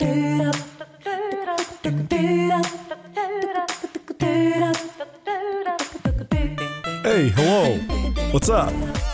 Hey, hello. What's up?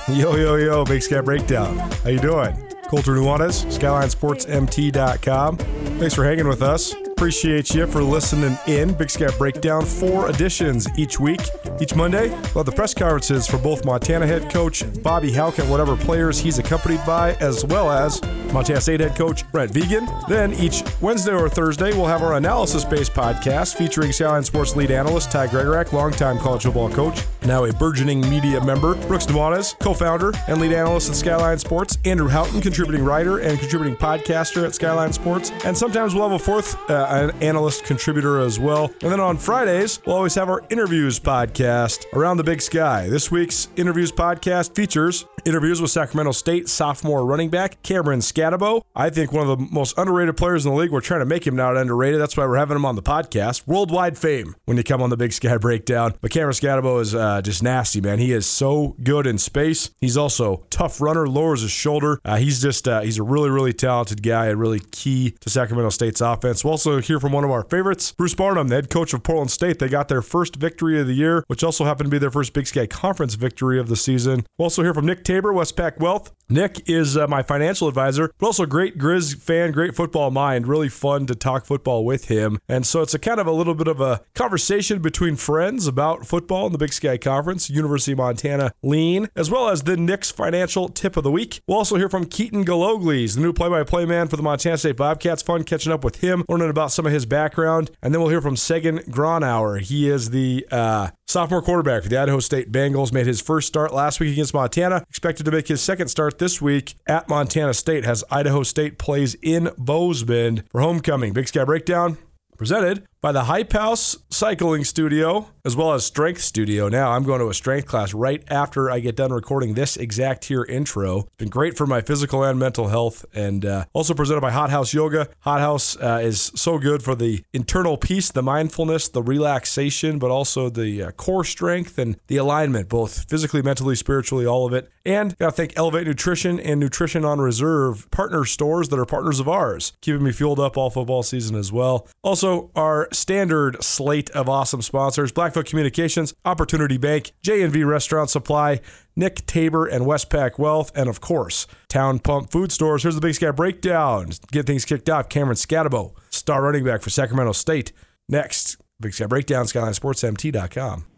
Yo, yo, yo, Big Sky Breakdown. How you doing? Colter Nuanez, SkylineSportsMT.com. Thanks for hanging with us. Appreciate you for listening in. Big Sky Breakdown, four editions each week. Each Monday, we'll have the press conferences for both Montana head coach Bobby Hauck and whatever players he's accompanied by, as well as Montana State head coach Brent Vigen. Then each Wednesday or Thursday, we'll have our analysis based podcast featuring Skyline Sports lead analyst Ty Gregorak, longtime college football coach, now a burgeoning media member, Brooks Nuanez, co founder and lead analyst at Skyline Sports, Andrew Houghton, contributing writer and contributing podcaster at Skyline Sports, and sometimes we'll have a fourth uh, an analyst contributor as well. And then on Fridays, we'll always have our interviews podcast around the big sky. This week's interviews podcast features interviews with Sacramento State sophomore running back Cameron Skattebo. I think one of the most underrated players in the league. We're trying to make him not underrated. That's why we're having him on the podcast. Worldwide fame when you come on the Big Sky Breakdown. But Cameron Skattebo is uh, just nasty, man. He is so good in space. He's also tough runner, lowers his shoulder. Uh, he's just uh, he's a really really talented guy and really key to Sacramento State's offense. We'll also hear from one of our favorites, Bruce Barnum, the head coach of Portland State. They got their first victory of the year, which also happened to be their first Big Sky Conference victory of the season. We'll also hear from Nick Tabor, Westpac Wealth. Nick is uh, my financial advisor, but also great Grizz fan, great football mind. Really fun to talk football with him. And so it's a kind of a little bit of a conversation between friends about football in the Big Sky Conference, University of Montana lean, as well as the Nick's financial tip of the week. We'll also hear from Keaton Galogles, the new play-by-play man for the Montana State Bobcats. Fun catching up with him, learning about some of his background. And then we'll hear from Sagan Gronauer. He is the uh, sophomore quarterback for the Idaho State Bengals. Made his first start last week against Montana. Expected to make his second start this week at Montana State as Idaho State plays in Bozeman for homecoming. Big Sky Breakdown presented by the Hype House Cycling Studio as well as Strength Studio. Now I'm going to a strength class right after I get done recording this exact here intro. It's been great for my physical and mental health, and uh, also presented by Hot House Yoga. Hot House uh, is so good for the internal peace, the mindfulness, the relaxation, but also the uh, core strength and the alignment, both physically, mentally, spiritually, all of it. And got to thank Elevate Nutrition and Nutrition on Reserve, partner stores that are partners of ours, keeping me fueled up all football season as well. Also, our standard slate of awesome sponsors Blackfoot Communications, Opportunity Bank, J&V Restaurant Supply, Nick Tabor and Westpac Wealth, and of course, Town Pump Food Stores. Here's the Big Sky Breakdown. Get things kicked off. Cameron Skattebo, star running back for Sacramento State. Next, Big Sky Breakdown, SkylineSportsMT.com.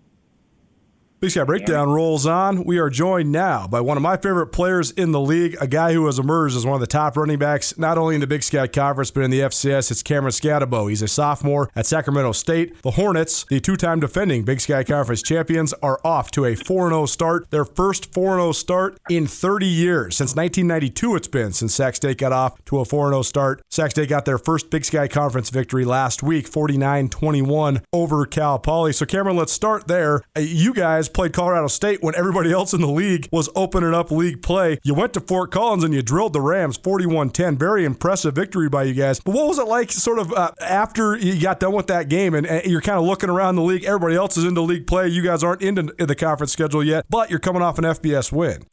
Big Sky Breakdown rolls on. We are joined now by one of my favorite players in the league, a guy who has emerged as one of the top running backs, not only in the Big Sky Conference, but in the FCS. It's Cameron Skattebo. He's a sophomore at Sacramento State. The Hornets, the two time defending Big Sky Conference champions, are off to a 4 0 start. Their first 4 0 start in 30 years. Since 1992, it's been since Sac State got off to a 4 0 start. Sac State got their first Big Sky Conference victory last week, 49 21 over Cal Poly. So, Cameron, let's start there. Uh, You guys played Colorado State when everybody else in the league was opening up league play. You went to Fort Collins and you drilled the Rams 41 10. Very impressive victory by you guys. But what was it like, sort of, uh, after you got done with that game and, and you're kind of looking around the league? Everybody else is into league play. You guys aren't into the conference schedule yet, but you're coming off an FBS win.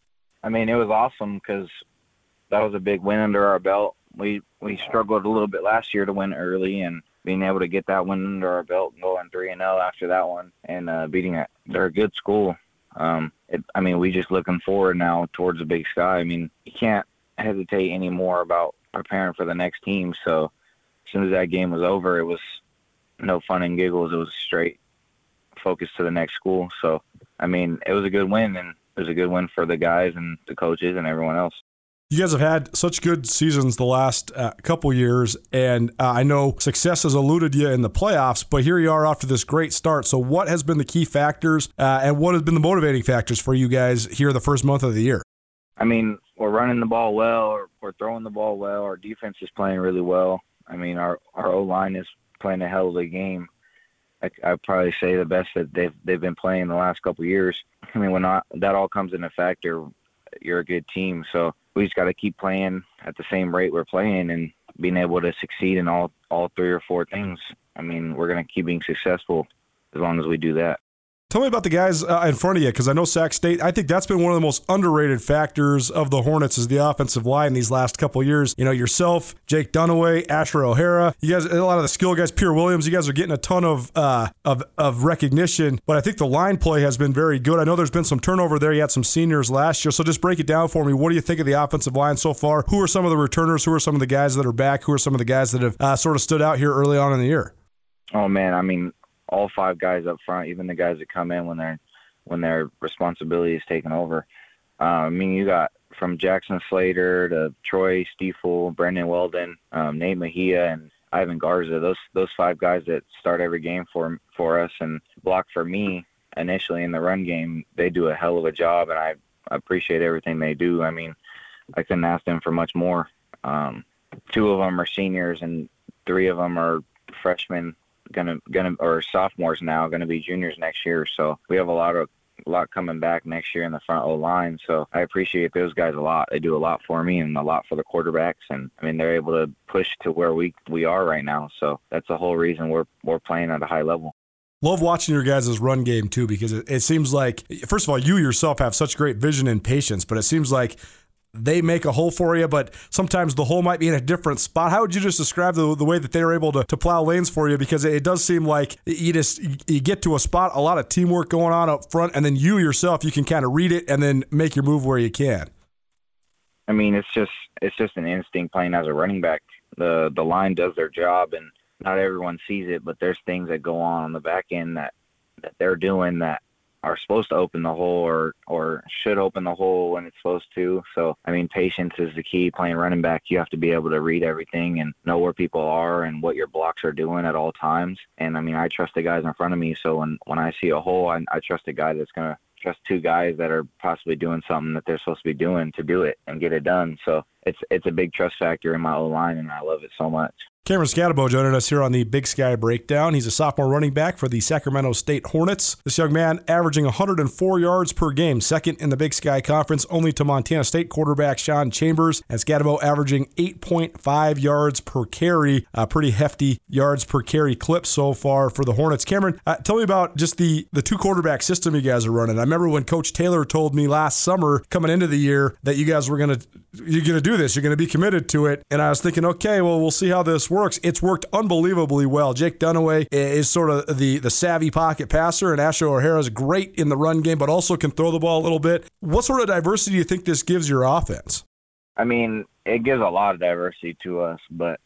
I mean, it was awesome because that was a big win under our belt. We we struggled a little bit last year to win early, and being able to get that win under our belt and going three and zero after that one, and uh, beating it, they're a good school. Um, it, I mean, we just looking forward now towards the Big Sky. I mean, you can't hesitate anymore about preparing for the next team. So as soon as that game was over, it was no fun and giggles. It was straight focus to the next school. So I mean, it was a good win, and it was a good win for the guys and the coaches and everyone else. You guys have had such good seasons the last uh, couple years, and uh, I know success has eluded you in the playoffs, but here you are after this great start. So, what has been the key factors, uh, and what has been the motivating factors for you guys here the first month of the year? I mean, we're running the ball well, or we're throwing the ball well. Our defense is playing really well. I mean, our our O line is playing a hell of a game. I, I'd probably say the best that they've they've been playing the last couple years. I mean, when not, that all comes into factor, you're a good team. So we just got to keep playing at the same rate we're playing and being able to succeed in all all three or four things. I mean, we're gonna keep being successful as long as we do that. Tell me about the guys uh, in front of you because I know Sac State. I think that's been one of the most underrated factors of the Hornets is the offensive line these last couple years. You know, yourself, Jake Dunaway, Asher O'Hara, you guys, a lot of the skill guys, Pierre Williams. You guys are getting a ton of uh, of of recognition, but I think the line play has been very good. I know there's been some turnover there. You had some seniors last year, so just break it down for me. What do you think of the offensive line so far? Who are some of the returners? Who are some of the guys that are back? Who are some of the guys that have uh, sort of stood out here early on in the year? Oh man, I mean, all five guys up front, even the guys that come in when they're when their responsibility is taken over. Uh, I mean, you got from Jackson Slater to Troy Stiefel, Brendan Weldon, um, Nate Mejia, and Ivan Garza. Those those five guys that start every game for for us and block for me initially in the run game. They do a hell of a job, and I appreciate everything they do. I mean, I couldn't ask them for much more. Um, two of them are seniors, and three of them are freshmen gonna gonna or sophomores now gonna be juniors next year. So we have a lot of a lot coming back next year in the front O line. So I appreciate those guys a lot. They do a lot for me and a lot for the quarterbacks. And I mean they're able to push to where we we are right now. So that's the whole reason we're we're playing at a high level. Love watching your guys' run game too because it, it seems like first of all you yourself have such great vision and patience, but it seems like they make a hole for you, but sometimes the hole might be in a different spot. How would you just describe the, the way that they are able to, to plow lanes for you? Because it does seem like you just you get to a spot, a lot of teamwork going on up front, and then you yourself you can kind of read it and then make your move where you can. I mean, it's just it's just an instinct playing as a running back. The the line does their job, and not everyone sees it, but there's things that go on on the back end that that they're doing that are supposed to open the hole or or should open the hole when it's supposed to. So I mean, patience is the key. Playing running back, you have to be able to read everything and know where people are and what your blocks are doing at all times. And I mean, I trust the guys in front of me. So when when I see a hole, I, I trust a guy that's gonna trust two guys that are possibly doing something that they're supposed to be doing to do it and get it done. So it's it's a big trust factor in my O line, and I love it so much. Cameron Skattebo joining us here on the Big Sky Breakdown. He's a sophomore running back for the Sacramento State Hornets. This young man averaging 104 yards per game, second in the Big Sky Conference, only to Montana State quarterback Sean Chambers. And Skattebo averaging 8.5 yards per carry, a pretty hefty yards per carry clip so far for the Hornets. Cameron, uh, tell me about just the, the two quarterback system you guys are running. I remember when Coach Taylor told me last summer coming into the year that you guys were going to you're going to do this. You're going to be committed to it. And I was thinking, okay, well, we'll see how this works. Works, it's worked unbelievably well. Jake Dunaway is sort of the, the savvy pocket passer, and Asher O'Hara is great in the run game, but also can throw the ball a little bit. What sort of diversity do you think this gives your offense? I mean, it gives a lot of diversity to us, but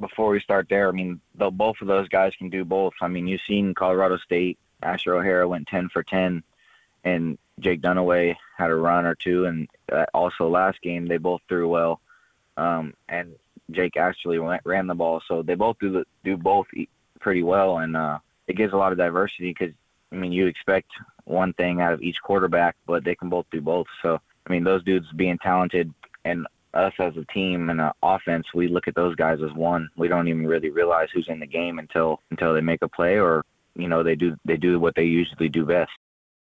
before we start there, I mean, the, both of those guys can do both. I mean, you've seen Colorado State, Asher O'Hara went 10 for 10, and Jake Dunaway had a run or two, and uh, also last game they both threw well, um, and Jake actually went, ran the ball, so they both do the, do both pretty well, and uh, it gives a lot of diversity because I mean you expect one thing out of each quarterback, but they can both do both. So I mean those dudes being talented and us as a team and an offense, we look at those guys as one. We don't even really realize who's in the game until until they make a play or you know they do they do what they usually do best.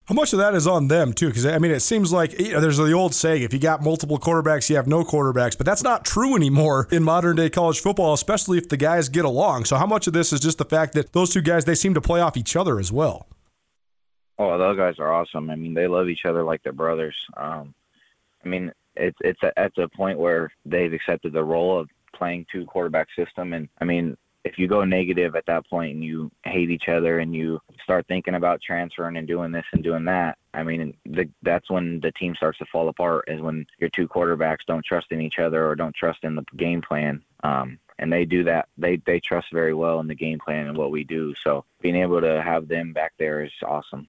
How much of that is on them too? Because I mean, it seems like you know, there's the old saying: if you got multiple quarterbacks, you have no quarterbacks. But that's not true anymore in modern day college football, especially if the guys get along. So, how much of this is just the fact that those two guys they seem to play off each other as well? Oh, those guys are awesome. I mean, they love each other like they're brothers. Um, I mean, it's it's at the point where they've accepted the role of playing two quarterback system, and I mean, if you go negative at that point and you hate each other and you start thinking about transferring and doing this and doing that, I mean, the, that's when the team starts to fall apart. Is when your two quarterbacks don't trust in each other or don't trust in the game plan. Um, and they do that. They they trust very well in the game plan and what we do. So being able to have them back there is awesome.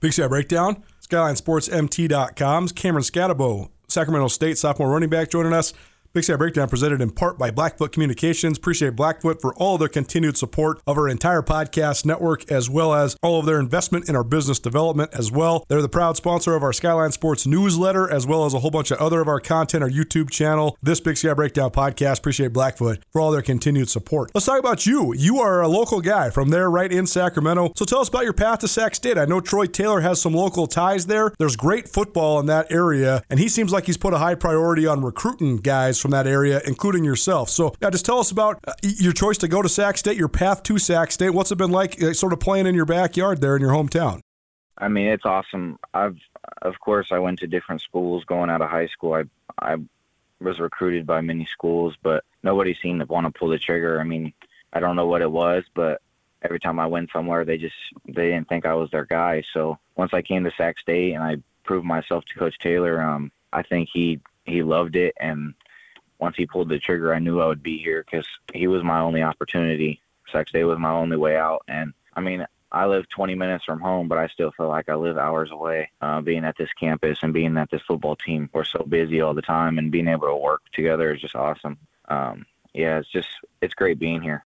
Big Sky Breakdown, SkylineSportsMT.com's Cameron Skattebo, Sacramento State sophomore running back, joining us. Big Sky Breakdown presented in part by Blackfoot Communications. Appreciate Blackfoot for all their continued support of our entire podcast network, as well as all of their investment in our business development as well. They're the proud sponsor of our Skyline Sports newsletter, as well as a whole bunch of other of our content, our YouTube channel, this Big Sky Breakdown podcast. Appreciate Blackfoot for all their continued support. Let's talk about you. You are a local guy from there, right in Sacramento. So tell us about your path to Sac State. I know Troy Taylor has some local ties there. There's great football in that area, and he seems like he's put a high priority on recruiting guys from that area, including yourself. So, yeah, just tell us about uh, your choice to go to Sac State, your path to Sac State. What's it been like, uh, sort of playing in your backyard there in your hometown? I mean, it's awesome. I've, of course, I went to different schools going out of high school. I, I was recruited by many schools, but nobody seemed to want to pull the trigger. I mean, I don't know what it was, but every time I went somewhere, they just they didn't think I was their guy. So once I came to Sac State and I proved myself to Coach Taylor, um, I think he he loved it, and once he pulled the trigger, I knew I would be here because he was my only opportunity. Sac State was my only way out, and I mean, I live 20 minutes from home, but I still feel like I live hours away. Uh, being at this campus and being at this football team, we're so busy all the time, and being able to work together is just awesome. Um, yeah, it's just it's great being here.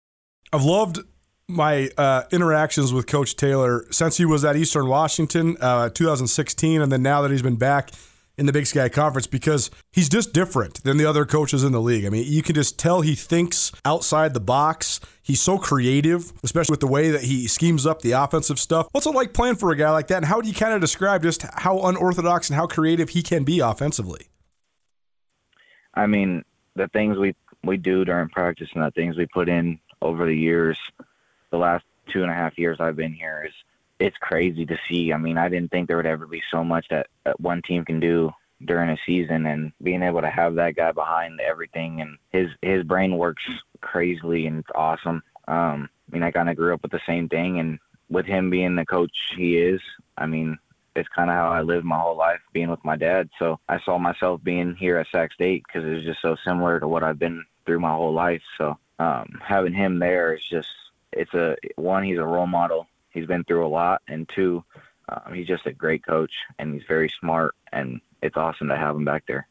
I've loved my uh, interactions with Coach Taylor since he was at Eastern Washington, uh, 2016, and then now that he's been back in the Big Sky Conference because he's just different than the other coaches in the league. I mean, you can just tell he thinks outside the box. He's so creative, especially with the way that he schemes up the offensive stuff. What's it like playing for a guy like that? And how do you kind of describe just how unorthodox and how creative he can be offensively? I mean, the things we we do during practice and the things we put in over the years, the last two and a half years I've been here is it's crazy to see. I mean, I didn't think there would ever be so much that, one team can do during a season, and being able to have that guy behind everything, and his his brain works crazily, and it's awesome. Um, I mean, I kind of grew up with the same thing, and with him being the coach he is, I mean, it's kind of how I lived my whole life, being with my dad. So I saw myself being here at Sac State because it was just so similar to what I've been through my whole life. So um, having him there is just it's a one. He's a role model he's been through a lot, and two, um, he's just a great coach and he's very smart, and it's awesome to have him back there.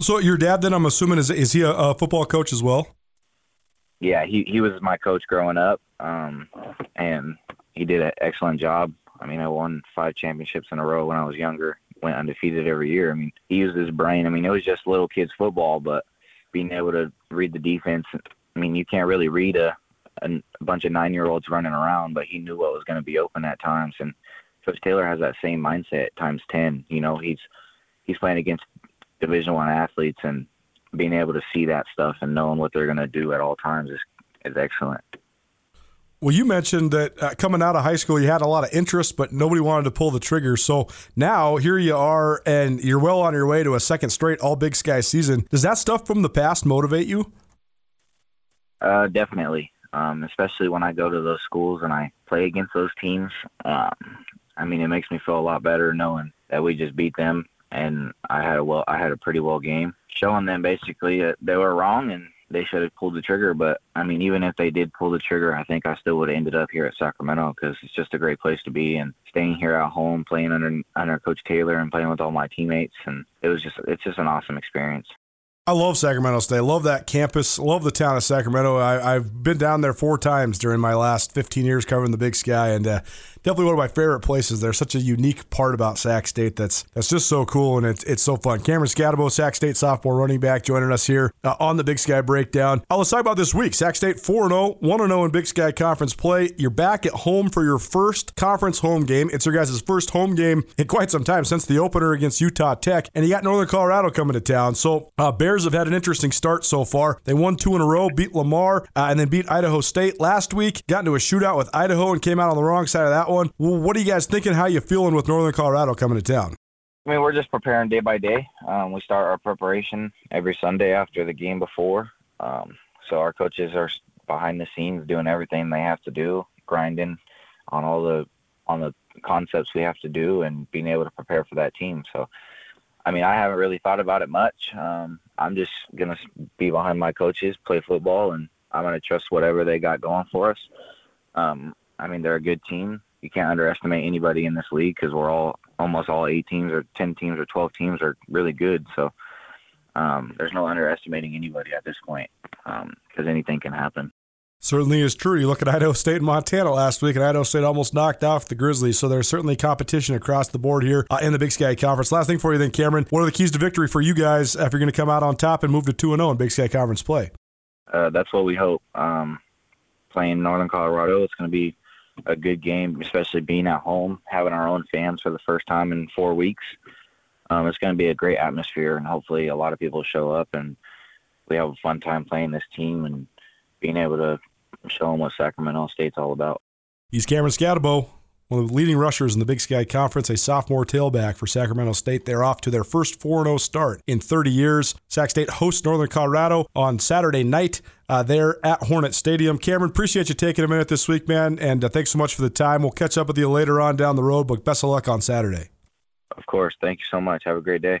So your dad, then I'm assuming, is is he a, a football coach as well? Yeah, he he was my coach growing up, um, and he did an excellent job. I mean, I won five championships in a row when I was younger. Went undefeated every year. I mean, he used his brain. I mean, it was just little kids football, but being able to read the defense. I mean, you can't really read a a, bunch of nine year olds running around, but he knew what was going to be open at times. And Coach Taylor has that same mindset times ten. You know, he's he's playing against Division One athletes, and being able to see that stuff and knowing what they're going to do at all times is is excellent. Well, you mentioned that uh, coming out of high school, you had a lot of interest, but nobody wanted to pull the trigger. So now here you are, and you're well on your way to a second straight All Big Sky season. Does that stuff from the past motivate you? Uh, definitely um, especially when I go to those schools and I play against those teams. Um, I mean, it makes me feel a lot better knowing that we just beat them and I had a well, I had a pretty well game, showing them basically that they were wrong and they should have pulled the trigger. But I mean, even if they did pull the trigger, I think I still would have ended up here at Sacramento because it's just a great place to be and staying here at home, playing under under Coach Taylor and playing with all my teammates, and it was just it's just an awesome experience. I love Sacramento State. I love that campus. Love the town of Sacramento. I, have been down there four times during my last 15 years covering the Big Sky, and uh, definitely one of my favorite places. There's such a unique part about Sac State that's that's just so cool and it's, it's so fun. Cameron Skattebo, Sac State sophomore running back, joining us here uh, on the Big Sky Breakdown. Uh, let's talk about this week. Sac State 4 0, 1 0 in Big Sky Conference play. You're back at home for your first conference home game. It's your guys' first home game in quite some time since the opener against Utah Tech, and you got Northern Colorado coming to town. So uh, Bears have had an interesting start so far. They won two in a row, beat Lamar, uh, and then beat Idaho State last week. Got into a shootout with Idaho and came out on the wrong side of that one. Well, what are you guys thinking? How you feeling with Northern Colorado coming to town? I mean, we're just preparing day by day. Um, we start our preparation every Sunday after the game before. Um, so our coaches are behind the scenes doing everything they have to do, grinding on all the on the concepts we have to do, and being able to prepare for that team. So, I mean, I haven't really thought about it much. Um, I'm just gonna be behind my coaches, play football, and I'm gonna trust whatever they got going for us. Um, I mean, they're a good team. You can't underestimate anybody in this league because we're all almost all eight teams or ten teams or twelve teams are really good. So um, there's no underestimating anybody at this point because um, anything can happen. Certainly is true. You look at Idaho State and Montana last week, and Idaho State almost knocked off the Grizzlies. So there's certainly competition across the board here uh, in the Big Sky Conference. Last thing for you, then, Cameron. What are the keys to victory for you guys if you're going to come out on top and move to two and zero in Big Sky Conference play? Uh, that's what we hope. Um, playing Northern Colorado, it's going to be a good game, especially being at home, having our own fans for the first time in four weeks. Um, it's going to be a great atmosphere, and hopefully, a lot of people show up and we have a fun time playing this team and being able to show them what Sacramento State's all about. He's Cameron Skattebo, one of the leading rushers in the Big Sky Conference, a sophomore tailback for Sacramento State. They're off to their first 4 0 start in 30 years. Sac State hosts Northern Colorado on Saturday night. Uh, there at Hornet Stadium. Cameron, appreciate you taking a minute this week, man, and uh, thanks so much for the time. We'll catch up with you later on down the road, but best of luck on Saturday. Of course. Thank you so much. Have a great day.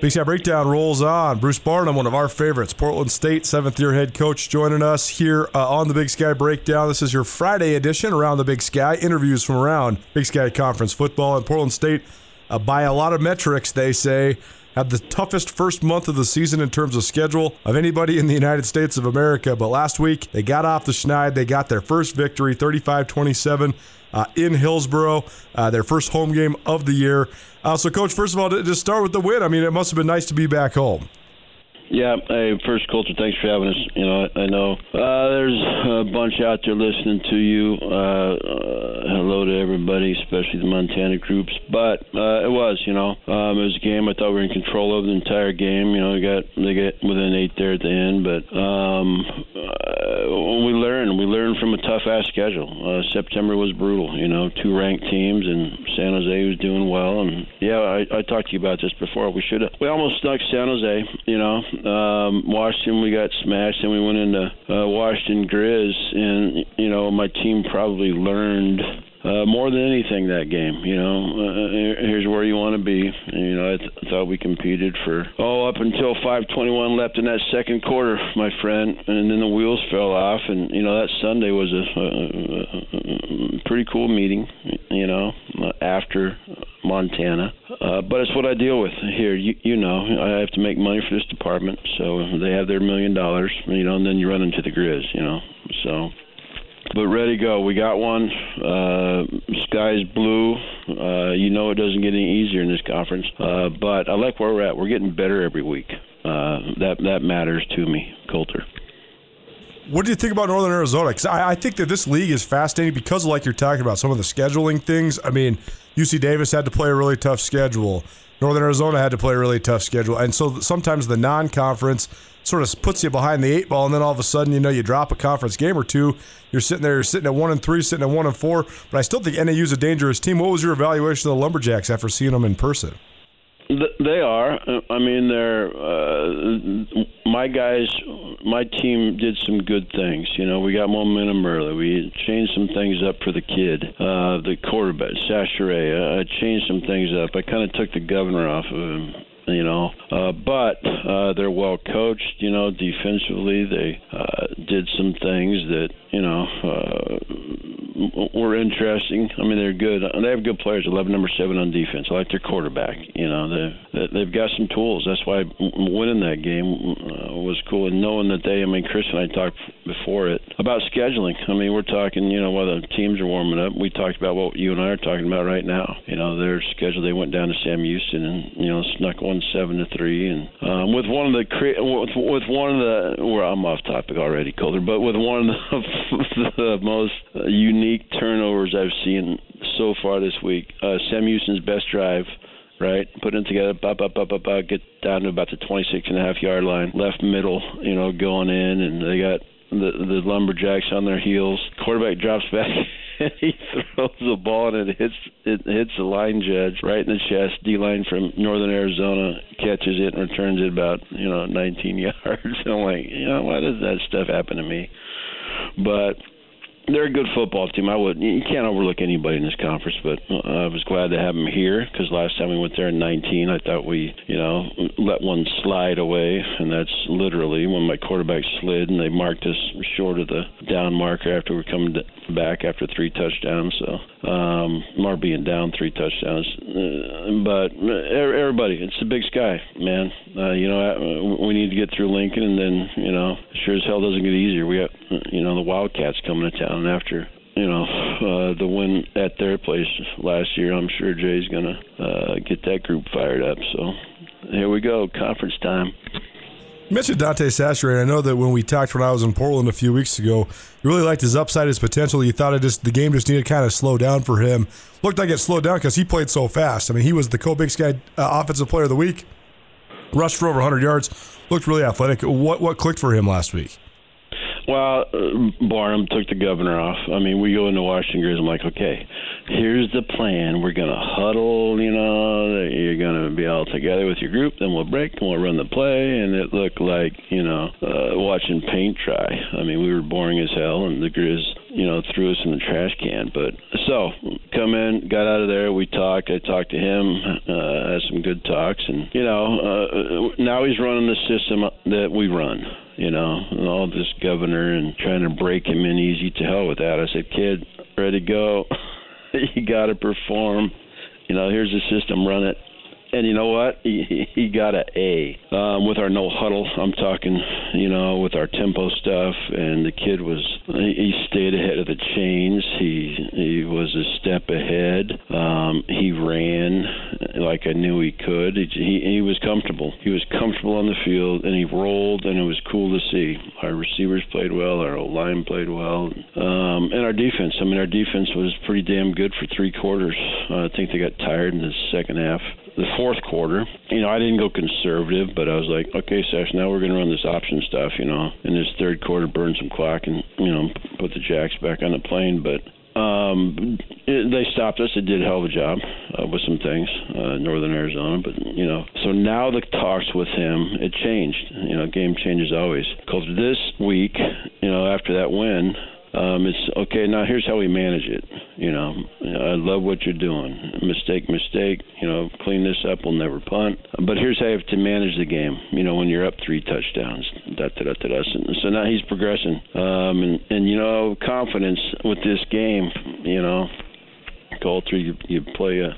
Big Sky Breakdown rolls on. Bruce Barnum, one of our favorites, Portland State seventh year head coach, joining us here uh, on the Big Sky Breakdown. This is your Friday edition around the Big Sky. Interviews from around Big Sky Conference football. And Portland State, uh, by a lot of metrics, they say, had the toughest first month of the season in terms of schedule of anybody in the United States of America. But last week, they got off the schneid. They got their first victory, 35 27 uh, in Hillsboro, uh, their first home game of the year. Uh, so, Coach, first of all, to start with the win, I mean, it must have been nice to be back home. Yeah, hey, first Colter. Thanks for having us. You know, I, know uh, there's a bunch out there listening to you. Uh, uh, hello to everybody, especially the Montana groups. But uh, it was, you know, um, it was a game I thought we were in control of the entire game. You know, we got they got within eight there at the end, but um, uh, we learned. We learned from a tough ass schedule. Uh, September was brutal. You know, two ranked teams, and San Jose was doing well. And yeah, I, I talked to you about this before. We should have. We almost snuck San Jose. You know um, Washington, we got smashed, and we went into uh, Washington Grizz, and you know my team probably learned uh, more than anything that game. You know, uh, here's where you want to be. You know, I th- thought we competed for oh up until 5:21 left in that second quarter, my friend, and then the wheels fell off. And you know that Sunday was a, a, a pretty cool meeting. You know, after Montana, uh, but it's what I deal with here. You, you know, I have to make money for this department, so they have their million dollars. You know, and then you run into the Grizz. You know, so but ready go. We got one. Uh, sky's blue. Uh, you know it doesn't get any easier in this conference. Uh, but I like where we're at. We're getting better every week. Uh, that that matters to me, Colter. What do you think about Northern Arizona? Because I, I, think that this league is fascinating because, like you're talking about, some of the scheduling things. I mean, UC Davis had to play a really tough schedule. Northern Arizona had to play a really tough schedule, and so sometimes the non-conference sort of puts you behind the eight ball, and then all of a sudden, you know, you drop a conference game or two. You're sitting there, you're sitting at one and three, sitting at one and four. But I still think NAU is a dangerous team. What was your evaluation of the Lumberjacks after seeing them in person? Th- They are. Uh, I mean, they're uh, my guys. My team did some good things. You know, we got momentum early. We changed some things up for the kid, uh, the quarterback, Chachere. I changed some things up. I kind of took the governor off of him you know. Uh, but uh, they're well coached, you know. Defensively, they uh, did some things that you know uh, were interesting. I mean, they're good. They have good players. Eleven, number seven on defense. I like their quarterback. You know, they they've got some tools. That's why winning that game uh, was cool, and knowing that they. I mean, Chris and I talked before it about scheduling. I mean, we're talking. You know, while the teams are warming up, we talked about what you and I are talking about right now. You know, their schedule. They went down to Sam Houston and you know snuck one seven to three, and um, with one of the with, with one of the well, I'm off topic already, Colter, but with one of the, the most unique turnovers I've seen so far this week. Uh, Sam Houston's best drive right? Putting it together, up, up, up, up, up, get down to about the 26 and a half yard line, left middle, you know, going in, and they got the the lumberjacks on their heels. Quarterback drops back. He throws the ball and it hits it hits the line judge right in the chest. D line from Northern Arizona catches it and returns it about you know 19 yards. And I'm like, you know, why does that stuff happen to me? But they're a good football team. I would you can't overlook anybody in this conference, but uh, I was glad to have them here because last time we went there in 19, I thought we you know let one slide away, and that's literally when my quarterback slid and they marked us short of the down marker after we are coming back after three touchdowns. So um, more being down three touchdowns, uh, but everybody, it's the Big Sky, man. Uh, you know uh, we need to get through Lincoln, and then you know sure as hell doesn't get easier. We got you know the Wildcats coming to town down after you know uh, the win at their place last year. I'm sure Jay's gonna uh, get that group fired up. So here we go, conference time. You mentioned Dante Chachere. I know that when we talked when I was in Portland a few weeks ago, you really liked his upside, his potential. You thought it just the game just needed to kind of slow down for him. Looked like it slowed down because he played so fast. I mean, he was the co-Big Sky uh, Offensive Player of the Week. Rushed for over 100 yards. Looked really athletic. What what clicked for him last week? Well, uh, Barnum took the governor off. I mean, we go into Washington Grizz. I'm like, okay, here's the plan. We're gonna huddle. You know, you're gonna be all together with your group. Then we'll break and we'll run the play. And it looked like you know uh, watching paint dry. I mean, we were boring as hell, and the Grizz, you know, threw us in the trash can. But so come in, got out of there. We talked. I talked to him. Uh, had some good talks, and you know, uh, now he's running the system that we run you know, and all this governor and trying to break him in easy to hell with that. I said, kid, ready to go. you got to perform. You know, here's the system, run it and you know what? He, he got a A um, with our no huddle. I'm talking, you know, with our tempo stuff, and the kid was he stayed ahead of the chains. He he was a step ahead. Um, he ran like I knew he could. He, he he was comfortable. He was comfortable on the field, and he rolled, and it was cool to see. Our receivers played well. Our line played well, um, and our defense. I mean, our defense was pretty damn good for three quarters. Uh, I think they got tired in the second half the fourth quarter, you know, I didn't go conservative, but I was like, okay, Sash, now we're going to run this option stuff, you know, in this third quarter, burn some clock and, you know, put the Jacks back on the plane. But um, it, they stopped us. They did a hell of a job uh, with some things, uh, Northern Arizona. But you know, so now the talks with him it changed. You know, game changes always. Because this week, you know, after that win, um, it's okay. Now here's how we manage it. You know, I love what you're doing. Mistake, mistake. You know, clean this up. We'll never punt. But here's how you have to manage the game. You know, when you're up three touchdowns. Da da da da da. So now he's progressing. Um, and and you know, confidence with this game. You know, Colter, you, you play a,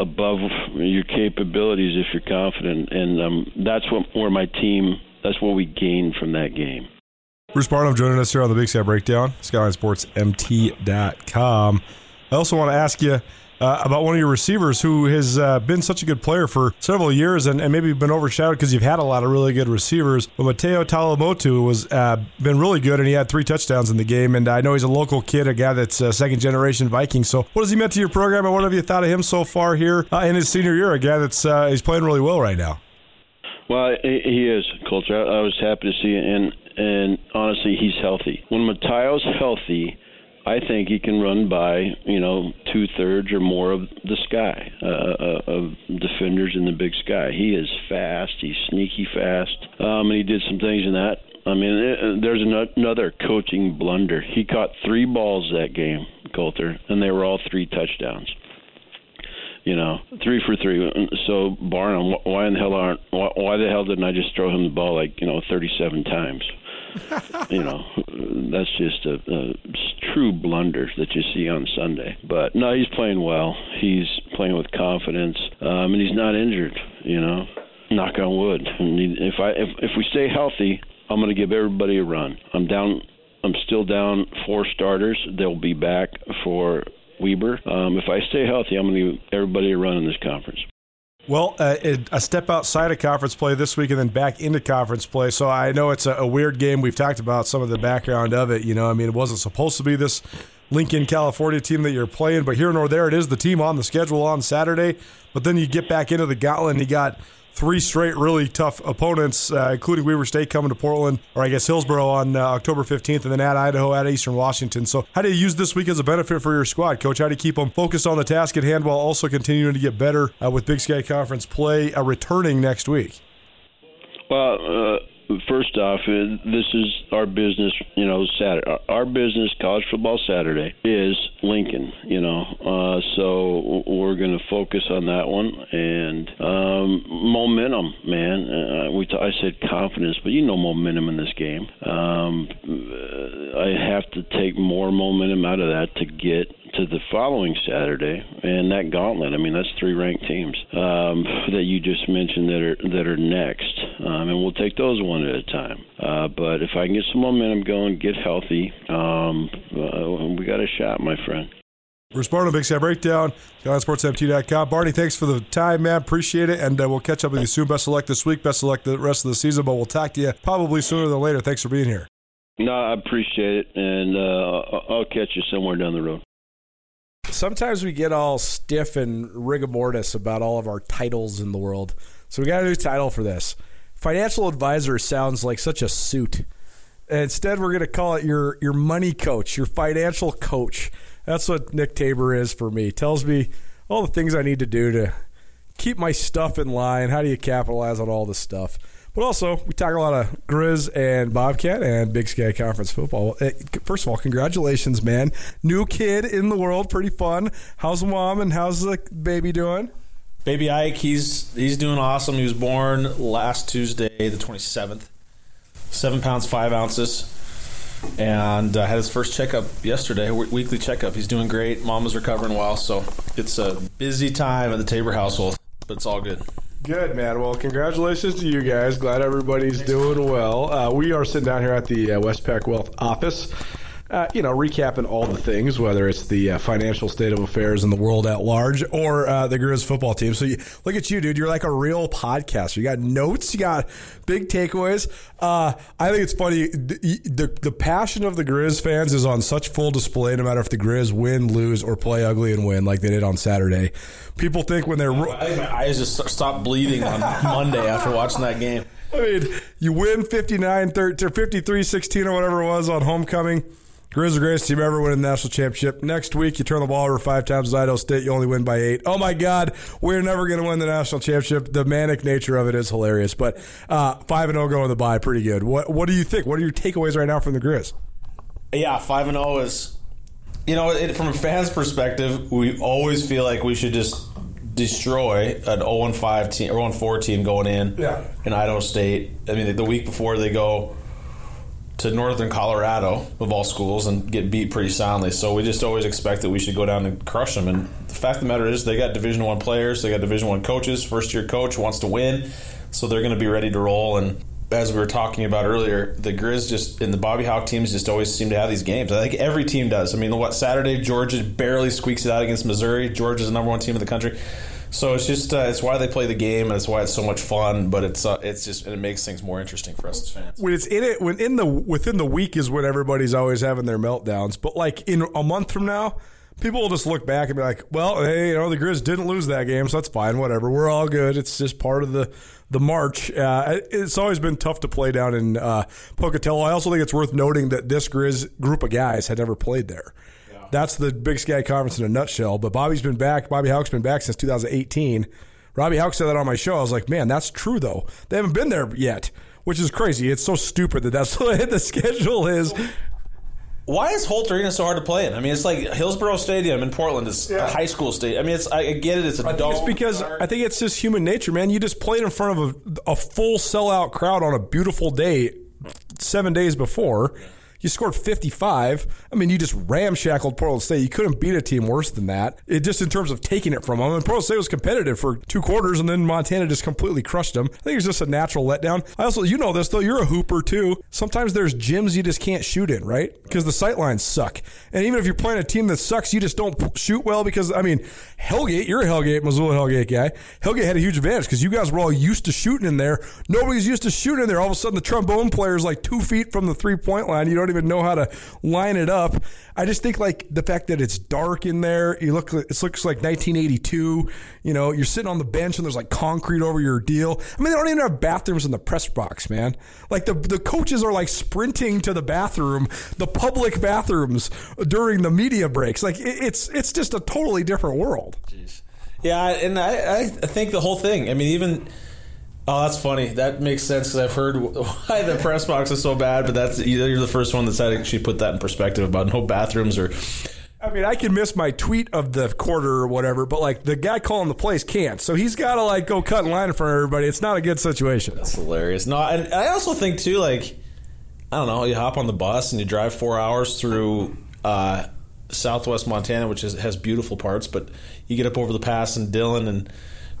above your capabilities if you're confident, and um, that's what where my team. That's what we gained from that game. Bruce Barnum joining us here on the Big Sky Breakdown, SkylineSportsMT.com. I also want to ask you uh, about one of your receivers who has uh, been such a good player for several years and, and maybe been overshadowed because you've had a lot of really good receivers. But Mataio Talalemotu was uh, been really good and he had three touchdowns in the game. And I know he's a local kid, a guy that's a second generation Viking. So what has he meant to your program and what have you thought of him so far here uh, in his senior year? A guy that's uh, he's playing really well right now. Well, he is, Colter. I was happy to see. And and honestly, he's healthy. When Mataio's healthy, I think he can run by you know two thirds or more of the sky uh, uh, of defenders in the Big Sky. He is fast. He's sneaky fast, um, and he did some things in that. I mean, it, there's another coaching blunder. He caught three balls that game, Colter, and they were all three touchdowns you know, three for three. So Barnum, why in the hell aren't? Why the hell didn't I just throw him the ball like you know 37 times? You know, that's just a, a true blunder that you see on Sunday. But no, he's playing well. He's playing with confidence, um, and he's not injured. You know, knock on wood. And if I if if we stay healthy, I'm going to give everybody a run. I'm down. I'm still down four starters. They'll be back for Weber. Um, if I stay healthy, I'm going to give everybody a run in this conference. Well, uh, a step outside of conference play this week and then back into conference play. So I know it's a, a, weird game. We've talked about some of the background of it. You know, I mean, it wasn't supposed to be this Lincoln, California team that you're playing, but here nor there, it is the team on the schedule on Saturday. But then you get back into the gauntlet and you got three straight really tough opponents, uh, including Weber State coming to Portland, or I guess Hillsboro on uh, October 15th, and then at Idaho, at Eastern Washington. So, how do you use this week as a benefit for your squad, Coach? How do you keep them focused on the task at hand while also continuing to get better uh, with Big Sky Conference play uh, returning next week? Well, uh, first off, uh, this is our business. You know, Saturday. Our business, college football Saturday, is Lincoln. You know, uh, so we're going to focus on that one and um, momentum, man. Uh, we t- I said confidence, but you know momentum in this game. Um, I have to take more momentum out of that to get to the following Saturday and that gauntlet. I mean, that's three ranked teams um, that you just mentioned that are that are next, um, and we'll take those one at a time. Uh, but if I can get some momentum going, get healthy, um, uh, we got a shot, my friend. Bruce Big Sky Breakdown, SkylineSportsMT.com. Barney, thanks for the time, man. Appreciate it. And uh, we'll catch up with you soon. Best of luck this week. Best of luck the rest of the season. But we'll talk to you probably sooner than later. Thanks for being here. No, I appreciate it. And uh, I'll catch you somewhere down the road sometimes we get all stiff and rigor mortis about all of our titles in the world. So we got a new title for this. Financial advisor sounds like such a suit. Instead, we're going to call it your your money coach, your financial coach. That's what Nick Tabor is for me. Tells me all the things I need to do to keep my stuff in line. How do you capitalize on all this stuff? But also, we talk a lot of Grizz and Bobcat and Big Sky Conference football. Eh, first of all, congratulations, man. New kid in the world, pretty fun. How's mom and how's the baby doing? Baby Ike, he's he's doing awesome. He was born last Tuesday, the 27th. Seven pounds, five ounces. And uh, had his first checkup yesterday, weekly checkup. He's doing great. Mom is recovering well. So it's a busy time at the Tabor household, but it's all good. Good, man. Well, congratulations to you guys. Glad everybody's doing well. Uh, we are sitting down here at the uh, Westpac Wealth office uh, you know, recapping all the things, whether it's the uh, financial state of affairs in the world at large or uh, the Grizz football team. So you, look at you, dude. You're like a real podcaster. You got notes. You got big takeaways. Uh, I think it's funny. The, the, the passion of the Grizz fans is on such full display, no matter if the Grizz win, lose, or play ugly and win like they did on Saturday. People think when they're. I think my eyes just stopped bleeding on Monday after watching that game. I mean, you win 59 30, or 53 16 or whatever it was on homecoming Grizz the greatest team ever winning the national championship. Next week, you turn the ball over five times at Idaho State. You only win by eight. Oh my God, we're never going to win the national championship. The manic nature of it is hilarious. But uh, five and zero oh going the bye, pretty good. What What do you think? What are your takeaways right now from the Grizz? Yeah, five and zero oh is, you know, it, from a fan's perspective, we always feel like we should just destroy an 0 and 5 team or 0 and 4 team going in yeah. in Idaho State. I mean, the week before they go to northern Colorado of all schools and get beat pretty soundly. So we just always expect that we should go down and crush them. And the fact of the matter is, they got Division One players, they got Division One coaches. First year coach wants to win, so they're going to be ready to roll. And as we were talking about earlier, the Grizz just and the Bobby Hauck teams just always seem to have these games. I think every team does. I mean, what Saturday Georgia barely squeaks it out against Missouri. Georgia's the number one team in the country. So it's just uh, it's why they play the game and it's why it's so much fun. But it's uh, it's just it makes things more interesting for us as fans. When it's in it, when in the within the week is when everybody's always having their meltdowns. But like in a month from now, people will just look back and be like, "Well, hey, you know, the Grizz didn't lose that game, so that's fine. Whatever, we're all good. It's just part of the the march." Uh, it's always been tough to play down in uh, Pocatello. I also think it's worth noting that this Grizz group of guys had never played there. That's the Big Sky Conference in a nutshell. But Bobby's been back. Bobby Hauck's been back since 2018. Robbie Hauck said that on my show. I was like, man, that's true though. They haven't been there yet, which is crazy. It's so stupid that that's what the schedule is. Why is Holt Arena so hard to play in? I mean, it's like Hillsboro Stadium in Portland is a high school stadium. I mean, it's I I get it. It's a I think dome. it's because I think it's just human nature, man. You just played in front of a, a full sellout crowd on a beautiful day seven days before. You scored 55. I mean, you just ramshackled Portland State. You couldn't beat a team worse than that. It just in terms of taking it from them. And Portland State was competitive for two quarters, and then Montana just completely crushed them. I think it's just a natural letdown. I also, you know this though. You're a hooper too. Sometimes there's gyms you just can't shoot in, right? Because the sight lines suck. And even if you're playing a team that sucks, you just don't shoot well. Because I mean, Hellgate, you're a Hellgate, Missoula Hellgate guy. Hellgate had a huge advantage because you guys were all used to shooting in there. Nobody's used to shooting in there. All of a sudden, the trombone player is like two feet from the three point line. You don't even know how to line it up. I just think like the fact that it's dark in there. You look, it looks like 1982. You know, you're sitting on the bench and there's like concrete over your deal. I mean, they don't even have bathrooms in the press box, man. Like the the coaches are like sprinting to the bathroom, the public bathrooms during the media breaks. Like it, it's it's just a totally different world. Jeez. Yeah, and I, I think the whole thing. I mean, even oh, that's funny. That makes sense because I've heard why the press box is so bad. But that's you're the first one that's actually put that in perspective about no bathrooms or. I mean, I can miss my tweet of the quarter or whatever, but like the guy calling the plays can't. So he's got to like go cut in line in front of everybody. It's not a good situation. That's hilarious. No, and I also think too, like I don't know, you hop on the bus and you drive four hours through uh, Southwest Montana, which is, has beautiful parts, but you get up over the pass in Dillon and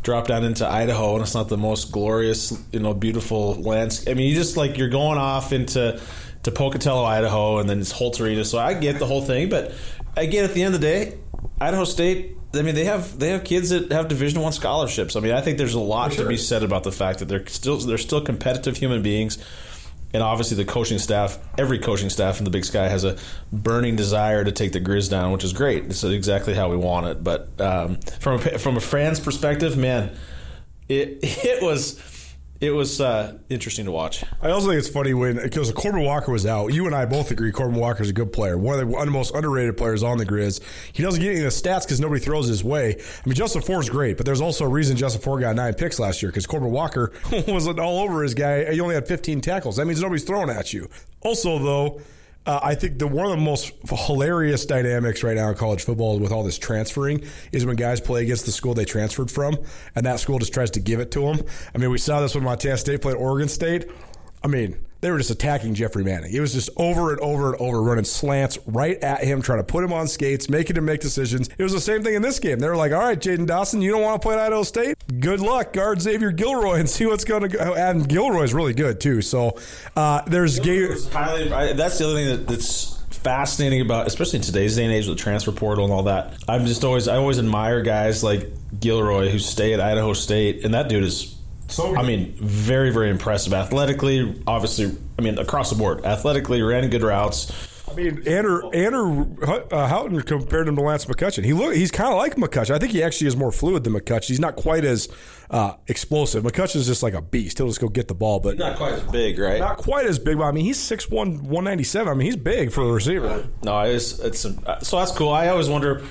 drop down into Idaho, and it's not the most glorious, you know, beautiful landscape. I mean, you just like you're going off into to Pocatello, Idaho, and then it's Holt Arena. So I get the whole thing, but again, at the end of the day, Idaho State. I mean, they have they have kids that have Division One scholarships. I mean, I think there's a lot to be said about the fact that they're still they're still competitive human beings, and obviously the coaching staff, every coaching staff in the Big Sky has a burning desire to take the Grizz down, which is great. It's exactly how we want it. But um, from a, from a fan's perspective, man, it it was it was uh, interesting to watch. I also think it's funny when because Corbin Walker was out. You and I both agree Corbin Walker's a good player, one of the, most underrated players on the Grizz. He doesn't get any of the stats because nobody throws his way. I mean, Justin Ford's great, but there's also a reason Justin Ford got nine picks last year because Corbin Walker wasn't all over his guy. He only had 15 tackles. That means nobody's throwing at you. Also, though. Uh, I think the one of the most hilarious dynamics right now in college football with all this transferring is when guys play against the school they transferred from, and that school just tries to give it to them. I mean, we saw this when Montana State played Oregon State. I mean, they were just attacking Jeffrey Manning. It was just over and over and over, running slants right at him, trying to put him on skates, making him make decisions. It was the same thing in this game. They were like, all right, Jaden Dawson, you don't want to play at Idaho State? Good luck. Guard Xavier Guillory and see what's going to go. And Guillory's really good, too. So uh, there's highly. I, that's the other thing that, that's fascinating about, especially in today's day and age with the transfer portal and all that. I'm just always, I always admire guys like Guillory who stay at Idaho State, and that dude is. So I mean, very, very impressive athletically. Obviously, I mean, across the board, athletically, ran good routes. I mean, Andrew Andrew uh, Houghton compared him to Lance McCutcheon. He look he's kind of like McCutcheon. I think he actually is more fluid than McCutcheon. He's not quite as uh, explosive. McCutcheon's just like a beast. He'll just go get the ball, but Not quite as big, right? not quite as big. But I mean, he's 6'1", 197. I mean, he's big for a receiver. No, it's it's uh, so that's cool. I always wonder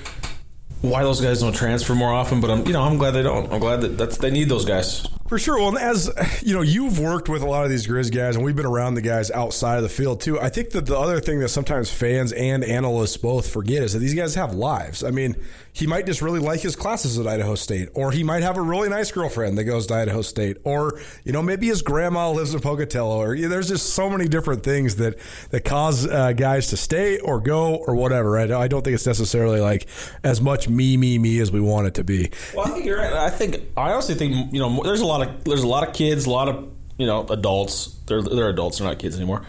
why those guys don't transfer more often, but I'm you know I'm glad they don't. I'm glad that that's they need those guys. For sure. Well, and as you know, you've worked with a lot of these Grizz guys, and we've been around the guys outside of the field too. I think that the other thing that sometimes fans and analysts both forget is that these guys have lives. I mean, he might just really like his classes at Idaho State, or he might have a really nice girlfriend that goes to Idaho State, or you know, maybe his grandma lives in Pocatello, or you know, there's just so many different things that that cause uh, guys to stay or go or whatever. I, I don't think it's necessarily like as much me, me, me as we want it to be. Well, I think you're right. I think I honestly think you know there's a lot of there's a lot of kids, a lot of you know adults. They're they're adults, they're not kids anymore.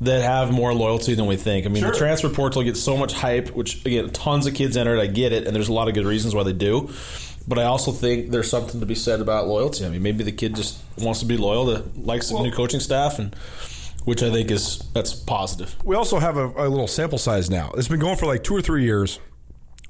That have more loyalty than we think. I mean, the transfer portal gets so much hype, which again, tons of kids enter it. I get it, and there's a lot of good reasons why they do. But I also think there's something to be said about loyalty. I mean, maybe the kid just wants to be loyal to likes the new coaching staff, and which I think is that's positive. We also have a, a little sample size now. It's been going for like two or three years.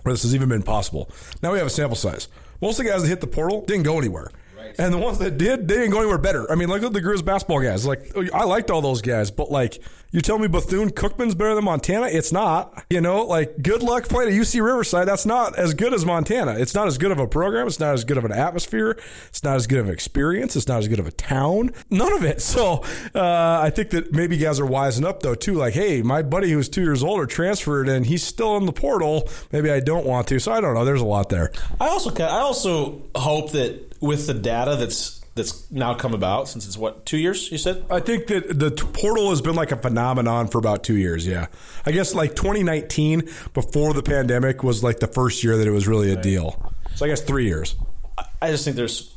where this has even been possible. Now we have a sample size. Most of the guys that hit the portal didn't go anywhere. And the ones that did, they didn't go anywhere better. I mean, look at the Grizz basketball guys. Like, I liked all those guys, but like, you tell me Bethune Cookman's better than Montana? It's not. You know, like, good luck playing at UC Riverside. That's not as good as Montana. It's not as good of a program. It's not as good of an atmosphere. It's not as good of an experience. It's not as good of a town. None of it. So uh, I think that maybe guys are wising up, though, too. Like, hey, my buddy who's two years older transferred and he's still in the portal. Maybe I don't want to. So I don't know. There's a lot there. I also I also hope that with the data that's that's now come about since it's what two years you said I think that the t- portal has been like a phenomenon for about two years. Yeah, I guess like 2019 before the pandemic was like the first year that it was really a deal. So I guess three years. I just think there's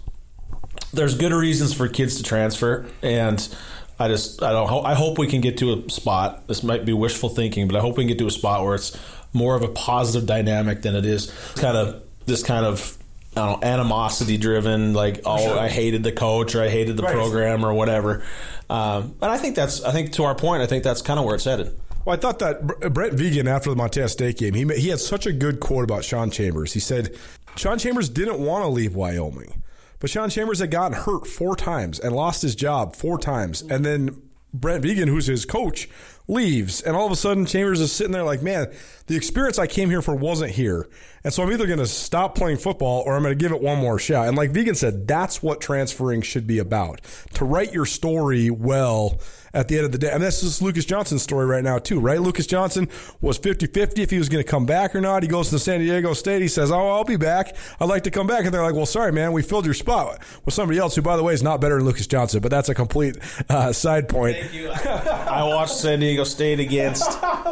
there's good reasons for kids to transfer, and I just I don't ho- I hope we can get to a spot. This might be wishful thinking, but I hope we can get to a spot where it's more of a positive dynamic than it is kind of this kind of I don't know, animosity driven, like oh I hated the coach or I hated the Right. program or whatever. Um, and I think that's I think to our point, I think that's kind of where it's headed. Well, I thought that Brent Vigen after the Montana State game, he he had such a good quote about Sean Chambers. He said Sean Chambers didn't want to leave Wyoming, but Sean Chambers had gotten hurt four times and lost his job four times, and then Brent Vigen, who's his coach, leaves, and all of a sudden Chambers is sitting there like, man, the experience I came here for wasn't here, and so I'm either going to stop playing football or I'm going to give it one more shot. And like Vigen said, that's what transferring should be about to write your story well at the end of the day. And this is Lucas Johnson's story right now, too, right? Lucas Johnson was 50 50 if he was going to come back or not. He goes to San Diego State. He says, Oh, I'll be back. I'd like to come back. And they're like, Well, sorry, man. We filled your spot with somebody else who, by the way, is not better than Lucas Johnson. But that's a complete uh, side point. I watched San Diego State against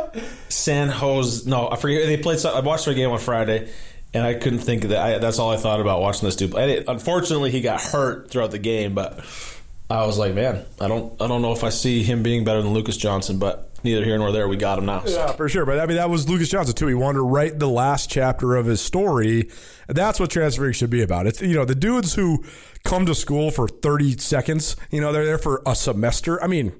San Jose. No, I forget they played. I watched their game on Friday, and I couldn't think of that. I, that's all I thought about watching this dude. play. Unfortunately, he got hurt throughout the game, but I was like, man, I don't, I don't know if I see him being better than Lucas Johnson, but neither here nor there. We got him now. So. Yeah, for sure. But I mean, that was Lucas Johnson too. He wanted to write the last chapter of his story. That's what transferring should be about. It's you know the dudes who come to school for thirty seconds. You know they're there for a semester. I mean.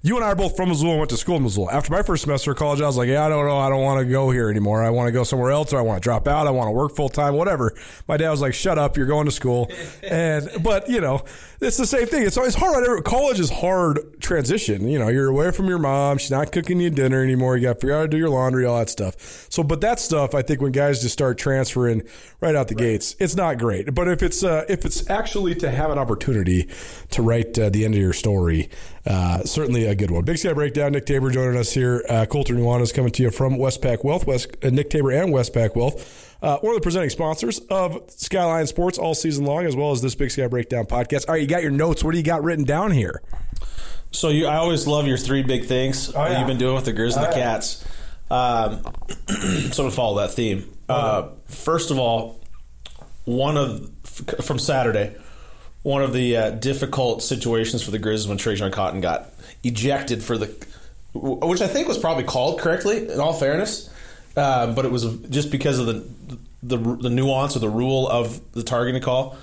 You and I are both from Missoula and went to school in Missoula. After my first semester of college, I was like, yeah, I don't know. I don't want to go here anymore. I want to go somewhere else or I want to drop out. I want to work full time, whatever. My dad was like, shut up. You're going to school. And, but, you know, it's the same thing. It's, it's hard. College is hard transition. You know, you're away from your mom. She's not cooking you dinner anymore. You got to figure out how to do your laundry, all that stuff. So, but that stuff, I think when guys just start transferring right out the gates, it's not great. But if it's, uh, if it's actually to have an opportunity to write uh, the end of your story, uh, certainly a good one. Big Sky Breakdown. Nick Tabor joining us here. Uh, Colter Nuanez is coming to you from Westpac Wealth. West, uh, Nick Tabor and Westpac Wealth. Uh, one of the presenting sponsors of Skyline Sports all season long, as well as this Big Sky Breakdown podcast. All right, you got your notes. What do you got written down here? So you, I always love your three big things that yeah. you've been doing with the Grizz and the Cats. Um, so to follow that theme, uh, first of all, one of from Saturday, one of the uh, difficult situations for the Grizz when Trajan Cotton got ejected for the, which I think was probably called correctly. In all fairness, uh, but it was just because of the, the the nuance or the rule of the targeting call.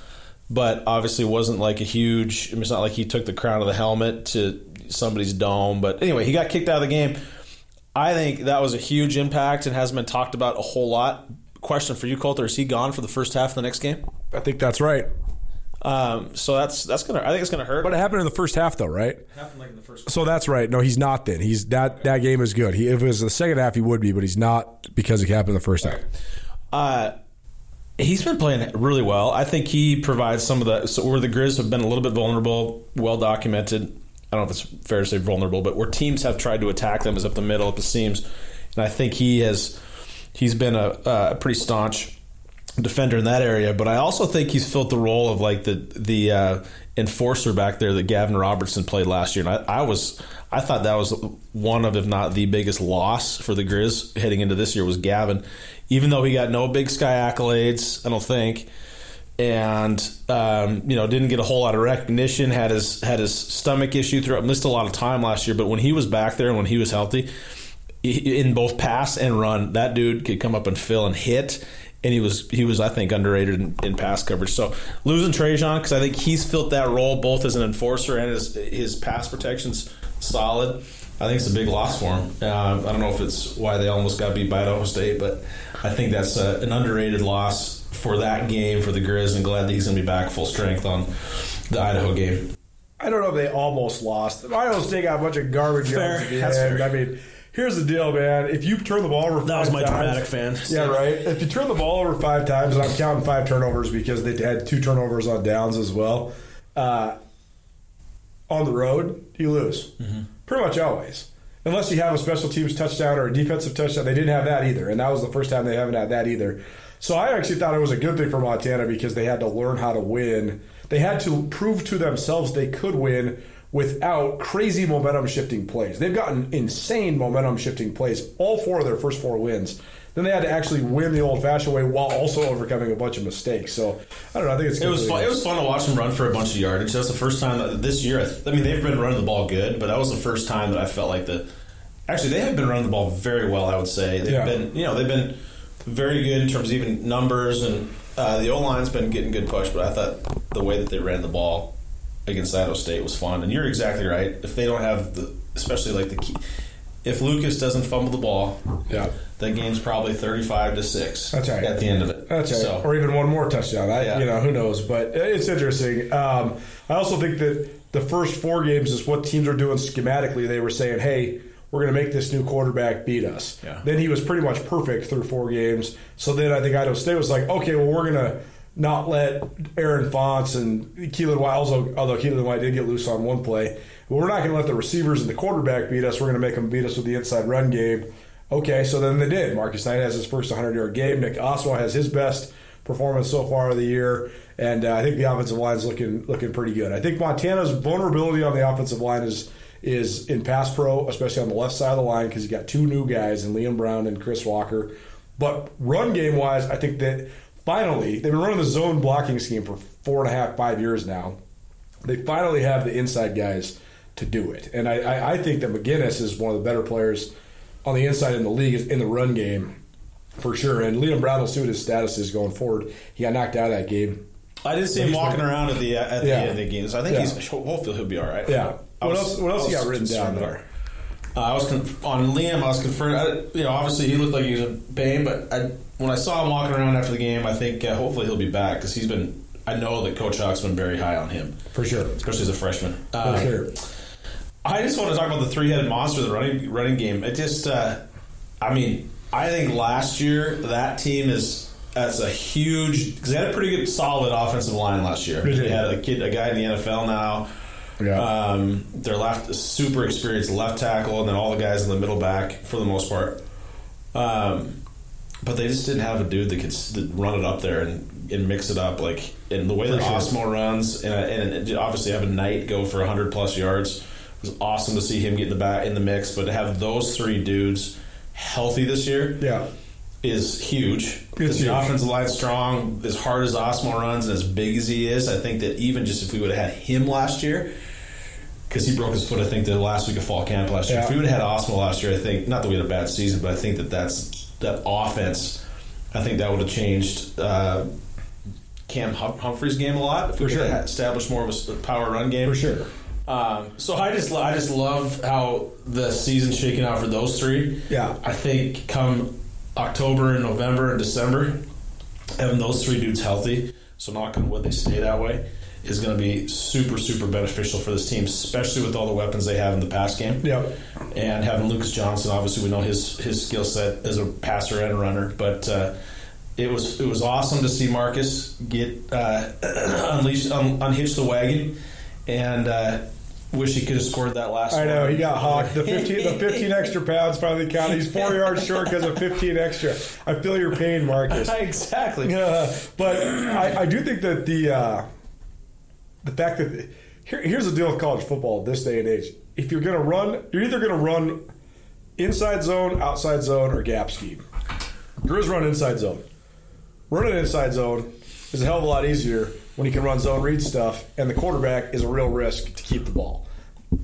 But obviously, wasn't like a huge. It's not like he took the crown of the helmet to somebody's dome. But anyway, he got kicked out of the game. I think that was a huge impact and hasn't been talked about a whole lot. Question for you, Colter: Is he gone for the first half of the next game? I think that's right. Um, so that's that's gonna. I think it's gonna hurt. But it happened in the first half, though, right? happened like in the first. So that's right. No, he's not. Then he's that that game is good. He, if it was the second half, he would be, but he's not because it happened in the first half. Uh, he's been playing really well. I think he provides some of the so where the Grizz have been a little bit vulnerable, well documented. I don't know if it's fair to say vulnerable, but where teams have tried to attack them is up the middle, up the seams, and I think he has he's been a, a pretty staunch defender in that area. But I also think he's filled the role of like the the uh, enforcer back there that Gavin Robertson played last year, and I, I was I thought that was one of if not the biggest loss for the Grizz heading into this year was Gavin, even though he got no Big Sky accolades. I don't think. And um, you know didn't get a whole lot of recognition. Had his had his stomach issue throughout. Missed a lot of time last year. But when he was back there and when he was healthy, in both pass and run, that dude could come up and fill and hit. And he was he was I think underrated in, in pass coverage. So losing Trajan because I think he's filled that role both as an enforcer and his his pass protection's solid. I think it's a big loss for him. Uh, I don't know if it's why they almost got beat by Idaho State, but I think that's uh an underrated loss for that game for the Grizz, and glad that he's going to be back full strength on the Idaho game. I don't know if they almost lost. Idaho State got a bunch of garbage Fair. yards at the That's end. fair. I mean, here's the deal, man. If you turn the ball over, That was my times- dramatic fan. Yeah, right. If you turn the ball over five times, and I'm counting five turnovers because they had two turnovers on downs as well. Uh, on the road, you lose. Mm-hmm. Pretty much always. Unless you have a special teams touchdown or a defensive touchdown. They didn't have that either. And that was the first time they haven't had that either. So I actually thought it was a good thing for Montana because they had to learn how to win. They had to prove to themselves they could win without crazy momentum shifting plays. They've gotten insane momentum shifting plays all four of their first four wins. Then they had to actually win the old fashioned way while also overcoming a bunch of mistakes. So I don't know. I think it's It was fun. It was fun to watch them run for a bunch of yardage. That's the first time that this year. I, th- I mean, they've been running the ball good, but that was the first time that I felt like the. Actually, they have been running the ball very well. I would say they've Yeah. been, you know, they've been very good in terms of even numbers, and uh, the O line's been getting good push. But I thought the way that they ran the ball against Idaho State was fun. And you're exactly right. If they don't have the, especially like the key, if Lucas doesn't fumble the ball, Yeah. that game's probably thirty-five to six. That's right. at the end of it. That's right. So, Or even one more touchdown. I, Yeah. You know, who knows? But it's interesting. Um, I also think that the first four games is what teams are doing schematically. They were saying, hey, we're going to make this new quarterback beat us. Yeah. Then he was pretty much perfect through four games. So then I think Idaho State was like, okay, well, we're going to not let Aaron Fontes and Keelan White, also, although Keelan White did get loose on one play, but we're not going to let the receivers and the quarterback beat us. We're going to make them beat us with the inside run game. Okay, so then they did. Marcus Knight has his first 100 yard game. Nick Ostmo has his best performance so far of the year, and uh, I think the offensive line is looking looking pretty good. I think Montana's vulnerability on the offensive line is is in pass pro, especially on the left side of the line, because you got two new guys in Liam Brown and Chris Walker. But run game wise, I think that finally they've been running the zone blocking scheme for four and a half, five years now. They finally have the inside guys to do it, and I, I, I think that McGinnis is one of the better players on the inside in the league in the run game for sure. And Liam Brown will see what his status is going forward. He got knocked out of that game. I did see him walking around at the at the Yeah. end of the game, so I think Yeah. he's hopefully he'll be all right. Yeah. I What was- else? What else you got written down there? Uh, I was con- on Liam. I was confirmed. I, you know, obviously he looked like he was in pain, but I, when I saw him walking around after the game, I think uh, hopefully he'll be back because he's been. I know that Coach Hauck's been very high on him, For sure. especially as a freshman. For Uh, sure. I just want to talk about the three-headed monster, the running running game. It just, uh, I mean, I think last year that team is that's a huge because they had a pretty good, solid offensive line last year. They had a kid, a guy in the NFL now. Yeah. Um, their left, super experienced left tackle, and then all the guys in the middle back for the most part. Um, but they just didn't have a dude that could run it up there and, and mix it up like in the way that sure. Ostmo runs, and, uh, and obviously a Knight go for hundred plus yards it was awesome to see him get in the back in the mix. But to have those three dudes healthy this year Yeah. is huge. Because the offensive line strong, as hard as Ostmo runs and as big as he is, I think that even just if we would have had him last year, because he broke his foot, I think the last week of fall camp last year. Yeah. If we would have had Ostmo last year, I think not that we had a bad season, but I think that that's that offense. I think that would have changed uh, Cam hum- Humphrey's game a lot. If we For could sure. have established more of a power run game, For sure. um, so I just I just love how the season's shaking out for those three. Yeah. I think come October and November and December, having those three dudes healthy, so knock on wood they stay that way, is going to be super super beneficial for this team, especially with all the weapons they have in the pass game. Yep. And having Lucas Johnson, obviously we know his his skill set as a passer and runner, but. Uh, it was it was awesome to see Marcus get uh, unleashed un, unhitch the wagon, and uh, wish he could have scored that last. I know one. he got hawked. The fifteen, the fifteen extra pounds finally counted. He's four yards short because of fifteen extra. I feel your pain, Marcus. exactly. Uh, but I, I do think that the uh, the fact that here, here's the deal with college football this day and age. If you're going to run, you're either going to run inside zone, outside zone, or gap scheme. Grizz run inside zone. Running inside zone is a hell of a lot easier when you can run zone read stuff, and the quarterback is a real risk to keep the ball.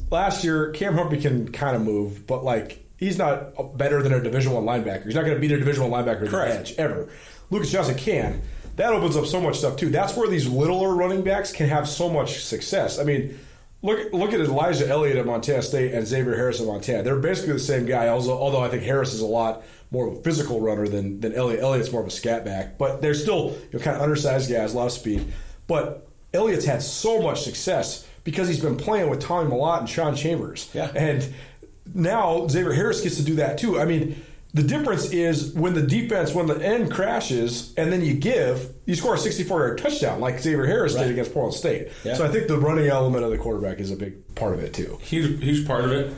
Last year, Cam Humphrey can kind of move, but like he's not better than a Division One linebacker. He's not going to beat a Division One linebacker at the Correct. edge ever. Lucas Johnson can. That opens up so much stuff too. That's where these littler running backs can have so much success. I mean, look look at Elijah Elliott at Montana State and Xavier Harris at Montana. They're basically the same guy. Although, although I think Harris is a lot more of a physical runner than than Elliott. Elliott's more of a scat back, but they're still you know, kind of undersized guys, a lot of speed. But Elliott's had so much success because he's been playing with Tommy Mellott and Sean Chambers. Yeah. And now Xavier Harris gets to do that too. I mean, the difference is when the defense, when the end crashes, and then you give, you score a 64 yard touchdown like Xavier Harris Right. did against Portland State. Yeah. So I think the running element of the quarterback is a big part of it too. huge huge part of it.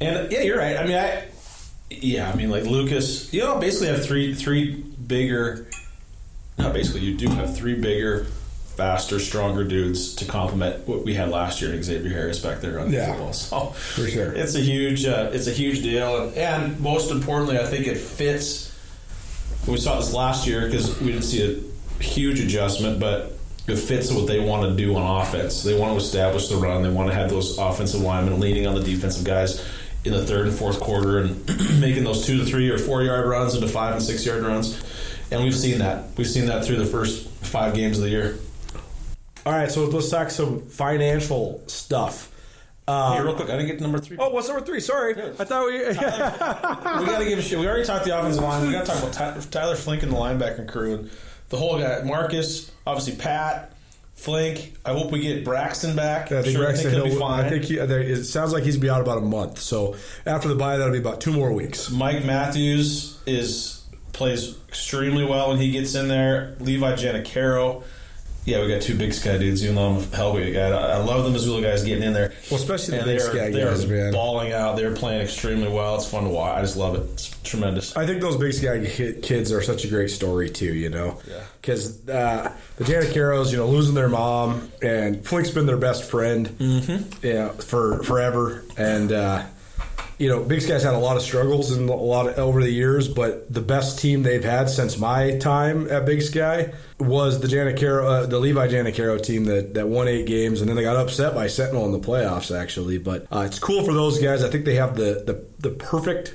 And yeah, you're right. I mean, I yeah, I mean like Lucas, you know, basically have three three bigger. Not basically, you do have three bigger, faster, stronger dudes to complement what we had last year in Xavier Harris back there on the Yeah. football. So For sure. it's a huge uh, it's a huge deal, and, and most importantly, I think it fits. We saw this last year because we didn't see a huge adjustment, but it fits what they want to do on offense. They want to establish the run. They want to have those offensive linemen leaning on the defensive guys in the third and fourth quarter and making those two to three or four yard runs into five and six yard runs. And we've seen that. We've seen that through the first five games of the year. All right, so let's talk some financial stuff. Uh, hey, real quick, I didn't get to number three. oh, what's number three? Sorry, I thought we. we got to give a shit. We already talked the offensive line. We got to talk about Ty- Tyler Flink and the linebacker crew and the whole guy. Marcus, obviously Pat, Flink. I hope we get Braxton back. I think Sure, Braxton he'll be fine. I think he, there- it sounds like he's be out about a month. So after the bye, that'll be about two more weeks. Mike Matthews is plays extremely well when he gets in there. Levi Janacaro. Yeah, we got two big sky dudes. Even though I'm a Hellgate guy, I I love the Missoula guys getting in there. Well, especially the big sky they are guys, man. balling out. They're playing extremely well. It's fun to watch. I just love it. It's tremendous. I think those big sky kids are such a great story too. You know, Yeah. Because uh, the Janacaros, you know, losing their mom, and Flink's been their best friend, mm-hmm. yeah, for forever, and. Uh, you know, Big Sky's had a lot of struggles and a lot of, over the years, but the best team they've had since my time at Big Sky was the Janacaro, uh, the Levi Janacaro team that, that won eight games, and then they got upset by Sentinel in the playoffs, actually. But uh, it's cool for those guys. I think they have the the, the perfect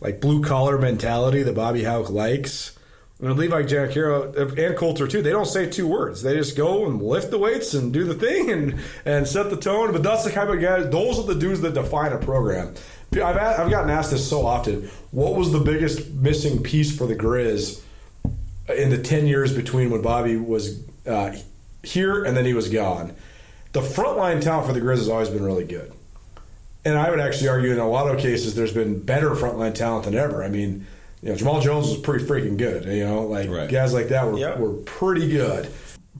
like blue collar mentality that Bobby Hauck likes. And Levi Janacaro and Coulter too. They don't say two words. They just go and lift the weights and do the thing and and set the tone. But that's the kind of guys. Those are the dudes that define a program. I've I've gotten asked this so often. What was the biggest missing piece for the Grizz in the ten years between when Bobby was uh, here and then he was gone? The frontline talent for the Grizz has always been really good. And I would actually argue in a lot of cases there's been better frontline talent than ever. I mean, you know, Jamal Jones was pretty freaking good. You know, like Right. guys like that were, Yep. were pretty good.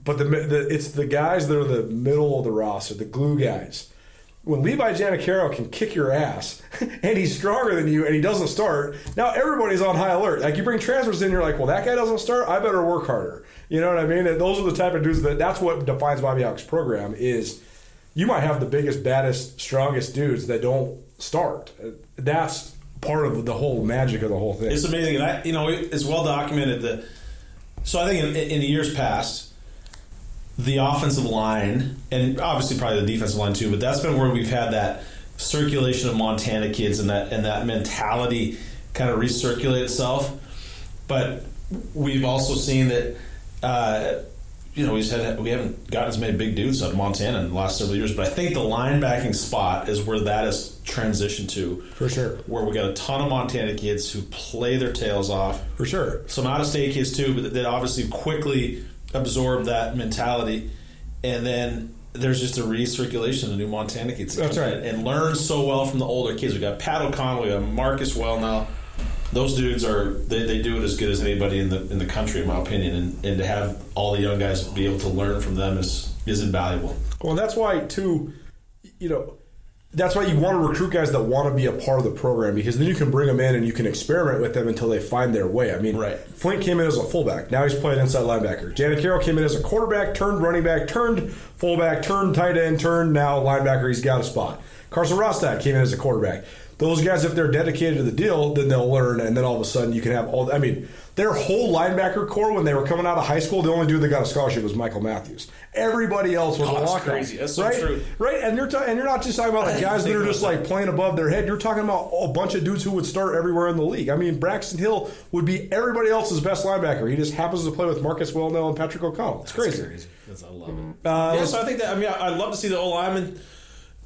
But the, the it's the guys that are the middle of the roster, the glue guys. When Levi Janacaro can kick your ass and he's stronger than you and he doesn't start, now everybody's on high alert. Like you bring transfers in, you're like, well, that guy doesn't start. I better work harder. You know what I mean? And those are the type of dudes that that's what defines Bobby Hauck's program is you might have the biggest, baddest, strongest dudes that don't start. That's part of the whole magic of the whole thing. It's amazing, and I, you know, it's well documented that. So I think in, in years past, the offensive line and obviously probably the defensive line too, but that's been where we've had that circulation of Montana kids and that and that mentality kind of recirculate itself. But we've also seen that. Uh, you know, we had we haven't gotten as many big dudes out of Montana in the last several years, but I think the linebacking spot is where that has transitioned to For sure. where we got a ton of Montana kids who play their tails off. For sure. Some out of state kids too, but that obviously quickly absorb that mentality, and then there's just a recirculation of new Montana kids. that That's right. And learn so well from the older kids. We got Pat O'Connell, we got Marcus Welnel. Those dudes are they, they do it as good as anybody in the in the country, in my opinion. And, and to have all the young guys be able to learn from them is is invaluable. Well, that's why too. You know, that's why you want to recruit guys that want to be a part of the program because then you can bring them in and you can experiment with them until they find their way. I mean, Right. Flink came in as a fullback. Now he's playing inside linebacker. Janacaro came in as a quarterback, turned running back, turned fullback, turned tight end, turned now linebacker. He's got a spot. Carson Rostad came in as a quarterback. Those guys, if they're dedicated to the deal, then they'll learn, and then all of a sudden you can have all. I mean, their whole linebacker core when they were coming out of high school, the only dude that got a scholarship was Michael Matthews. Everybody else was Oh, that's crazy. That's so right? true. Right, and you're ta- and you're not just talking about like guys that are just like playing above their head. You're talking about a bunch of dudes who would start everywhere in the league. I mean, Braxton Hill would be everybody else's best linebacker. He just happens to play with Marcus Welnel and Patrick O'Connell. It's crazy. That's, I love it. Uh, yeah, so I think that I mean I, I'd love to see the O lineman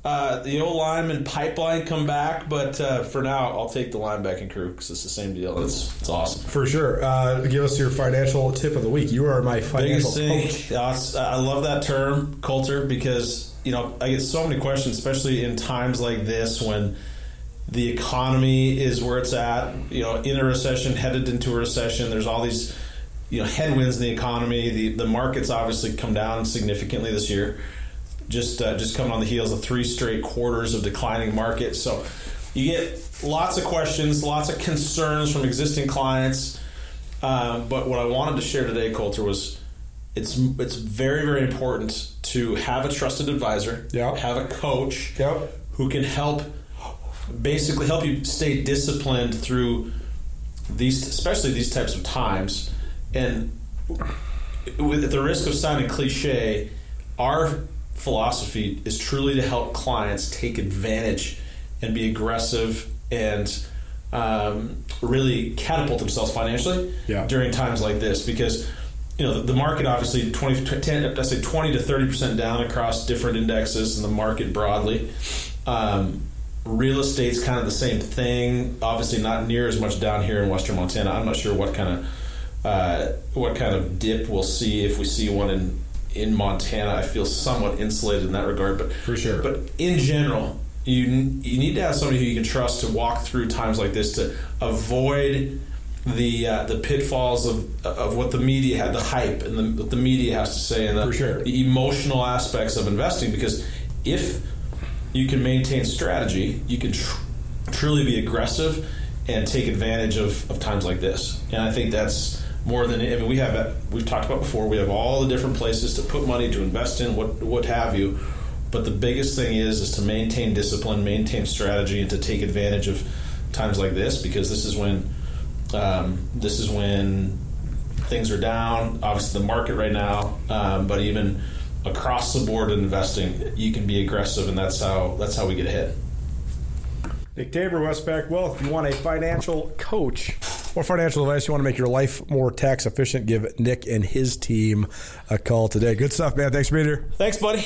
uh, the O lineman pipeline come back, but uh, for now, I'll take the linebacking crew because it's the same deal. It's it's awesome. For sure. Uh, give us your financial tip of the week. You are my financial Biggest coach. I love that term, Colter, because you know I get so many questions, especially in times like this when the economy is where it's at. You know, in a recession, headed into a recession. There's all these you know headwinds in the economy. The the markets obviously come down significantly this year. Just uh, just coming on the heels of three straight quarters of declining market. So you get lots of questions, lots of concerns from existing clients. Um, but what I wanted to share today, Colter, was it's it's very very important to have a trusted advisor, Yeah. have a coach Yep. who can help basically help you stay disciplined through these especially these types of times and with at the risk of sounding cliche our philosophy is truly to help clients take advantage and be aggressive and um, really catapult themselves financially Yeah. during times like this. Because you know the, the market obviously 20 10, I say 20 to 30 percent down across different indexes in the market broadly. Um, real estate's kind of the same thing. Obviously not near as much down here in western Montana. I'm not sure what kind of uh, what kind of dip we'll see if we see one in in Montana I feel somewhat insulated in that regard but For sure. but in general, you you need to have somebody who you can trust to walk through times like this to avoid the uh, the pitfalls of of what the media had, the hype, and the, what the media has to say, and the, For sure. the emotional aspects of investing. Because if you can maintain strategy, you can tr- truly be aggressive and take advantage of, of times like this. And I think that's more than I mean we have we've talked about before. We have all the different places to put money to invest in, what what have you. But the biggest thing is is to maintain discipline, maintain strategy, and to take advantage of times like this because this is when um, this is when things are down. Obviously, the market right now, um, but even across the board in investing, you can be aggressive, and that's how that's how we get ahead. Nick Tabor, Westpac Wealth. If you want a financial coach or financial advice, you want to make your life more tax efficient, give Nick and his team a call today. Good stuff, man. Thanks for being here. Thanks, buddy.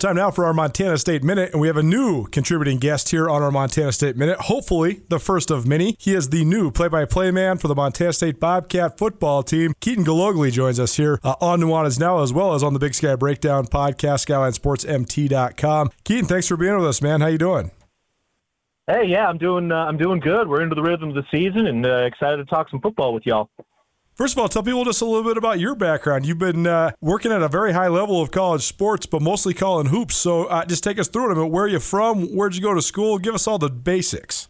Time now for our Montana State Minute, and we have a new contributing guest here on our Montana State Minute. Hopefully, the first of many. He is the new play-by-play man for the Montana State Bobcat football team. Keaton Galogly joins us here uh, on Nuanez Now, as well as on the Big Sky Breakdown podcast, SkylineSportsMT.com. Keaton, thanks for being with us, man. How you doing? Hey, yeah, I'm doing uh, I'm doing good. We're into the rhythm of the season and uh, excited to talk some football with y'all. First of all, tell people just a little bit about your background. You've been uh, working at a very high level of college sports, but mostly calling hoops. So uh, just take us through it a minute. Where are you from? Where'd you go to school? Give us all the basics.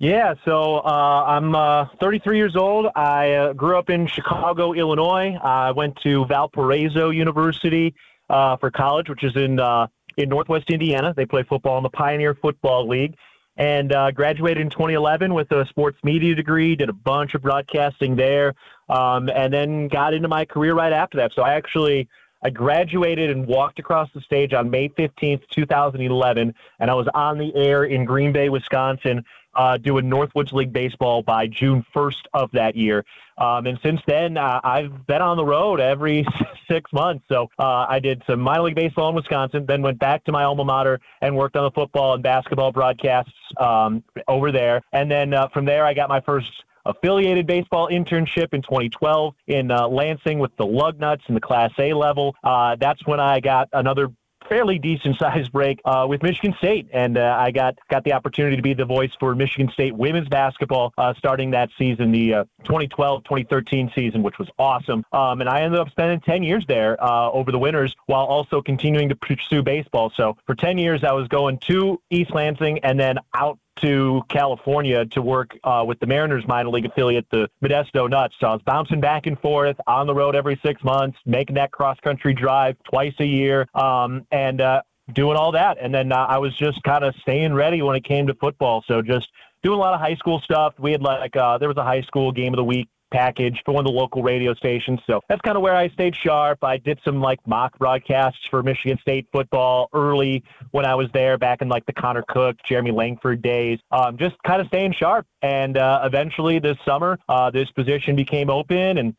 Yeah, so uh, I'm uh, 33 years old. I uh, grew up in Chicago, Illinois. I went to Valparaiso University uh, for college, which is in uh, in Northwest Indiana. They play football in the Pioneer Football League, and uh, graduated in 2011 with a sports media degree. Did a bunch of broadcasting there, um, and then got into my career right after that. So I actually I graduated and walked across the stage on May 15th, 2011, and I was on the air in Green Bay, Wisconsin, uh, doing Northwoods League baseball by June 1st of that year. Um, and since then, uh, I've been on the road every six months. So uh, I did some minor league baseball in Wisconsin, then went back to my alma mater and worked on the football and basketball broadcasts um, over there. And then uh, from there, I got my first affiliated baseball internship in 2012 in uh, Lansing with the Lugnuts in the Class A level. Uh, that's when I got another fairly decent sized break uh, with Michigan State, and uh, I got got the opportunity to be the voice for Michigan State women's basketball uh, starting that season, the 2012-2013 season, which was awesome. Um, and I ended up spending 10 years there uh, over the winters, while also continuing to pursue baseball. So for 10 years, I was going to East Lansing and then out to California to work uh, with the Mariners minor league affiliate, the Modesto Nuts. So I was bouncing back and forth on the road every six months, making that cross country drive twice a year. Um, and uh, doing all that. And then uh, I was just kind of staying ready when it came to football. So just doing a lot of high school stuff. We had like uh, there was a high school game of the week package for one of the local radio stations. So that's kind of where I stayed sharp. I did some like mock broadcasts for Michigan State football early when I was there back in like the Connor Cook, Jeremy Langford days. Um, just kind of staying sharp. And uh, eventually this summer, uh, this position became open and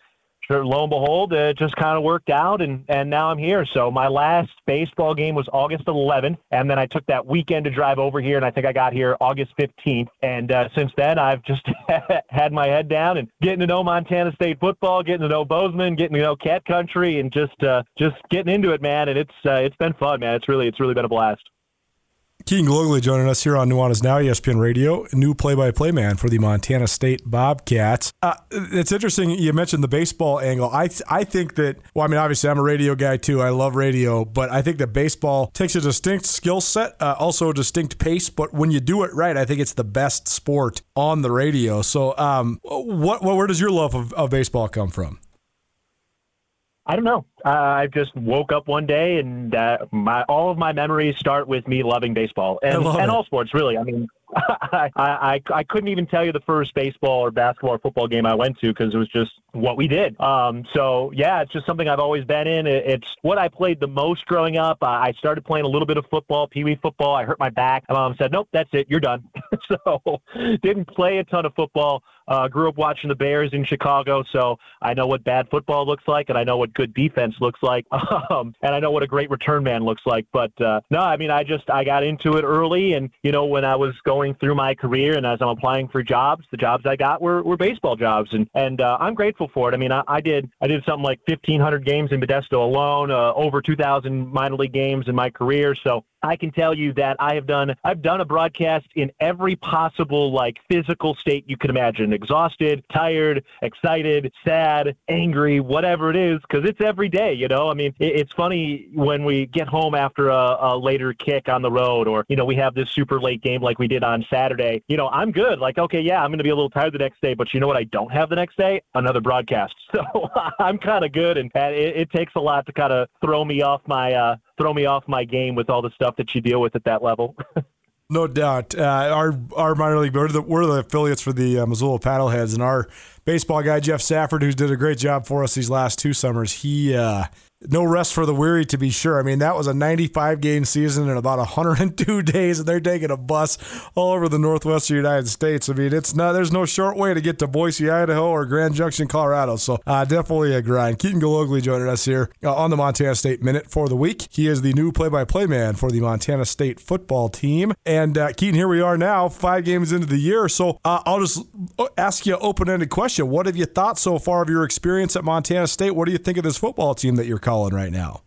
sure, lo and behold, it just kind of worked out, and and now I'm here. So my last baseball game was August 11th, and then I took that weekend to drive over here, and I think I got here August 15th. And uh, since then, I've just had my head down and getting to know Montana State football, getting to know Bozeman, getting to know Cat Country, and just uh, just getting into it, man. And it's uh, it's been fun, man. It's really it's really been a blast. Keaton Galogly joining us here on Nuanez Now, ESPN Radio, new play-by-play man for the Montana State Bobcats. Uh, it's interesting you mentioned the baseball angle. I th- I think that well, I mean, obviously I'm a radio guy too. I love radio, but I think that baseball takes a distinct skill set, uh, also a distinct pace. But when you do it right, I think it's the best sport on the radio. So, um, what, what where does your love of, of baseball come from? I don't know. Uh, I just woke up one day, and uh, my all of my memories start with me loving baseball and, and all sports. Really, I mean, I, I I couldn't even tell you the first baseball or basketball or football game I went to because it was just what we did. Um, so yeah, it's just something I've always been in. It's what I played the most growing up. I started playing a little bit of football, pee wee football. I hurt my back. My mom said, "Nope, that's it. You're done." so didn't play a ton of football. Uh, grew up watching the Bears in Chicago, so I know what bad football looks like, and I know what good defense looks like, um, and I know what a great return man looks like. But uh, no, I mean, I just I got into it early, and you know, when I was going through my career and as I'm applying for jobs, the jobs I got were, were baseball jobs, and and uh, I'm grateful for it. I mean, I, I did I did something like 1,500 games in Modesto alone, uh, over 2,000 minor league games in my career, so I can tell you that I have done I've done a broadcast in every possible like physical state you can imagine. Exhausted tired excited sad angry whatever it is because it's every day you know? I mean it, it's funny when we get home after a, a later kick on the road or you know we have this super late game like we did on Saturday you know I'm good. Like okay yeah I'm to be a little tired the next day but you know what I don't have the next day? Another broadcast. So I'm kind of good and, and it, it takes a lot to kind of throw me off my uh, throw me off my game with all the stuff that you deal with at that level. no doubt. Uh, our our minor league, we're the, we're the affiliates for the uh, Missoula Paddleheads, and our baseball guy Jeff Safford, who's did a great job for us these last two summers. He uh, no rest for the weary, to be sure. I mean, that was a 95 game season in about 102 days, and they're taking a bus all over the northwestern United States. I mean, it's not there's no short way to get to Boise, Idaho, or Grand Junction, Colorado. So uh, definitely a grind. Keaton Galogly joining us here uh, on the Montana State Minute for the week. He is the new play-by-play man for the Montana State football team. And uh, Keaton, here we are now, five games into the year. So uh, I'll just uh, ask you an open-ended question. What have you thought so far of your experience at Montana State? What do you think of this football team that you're calling right now?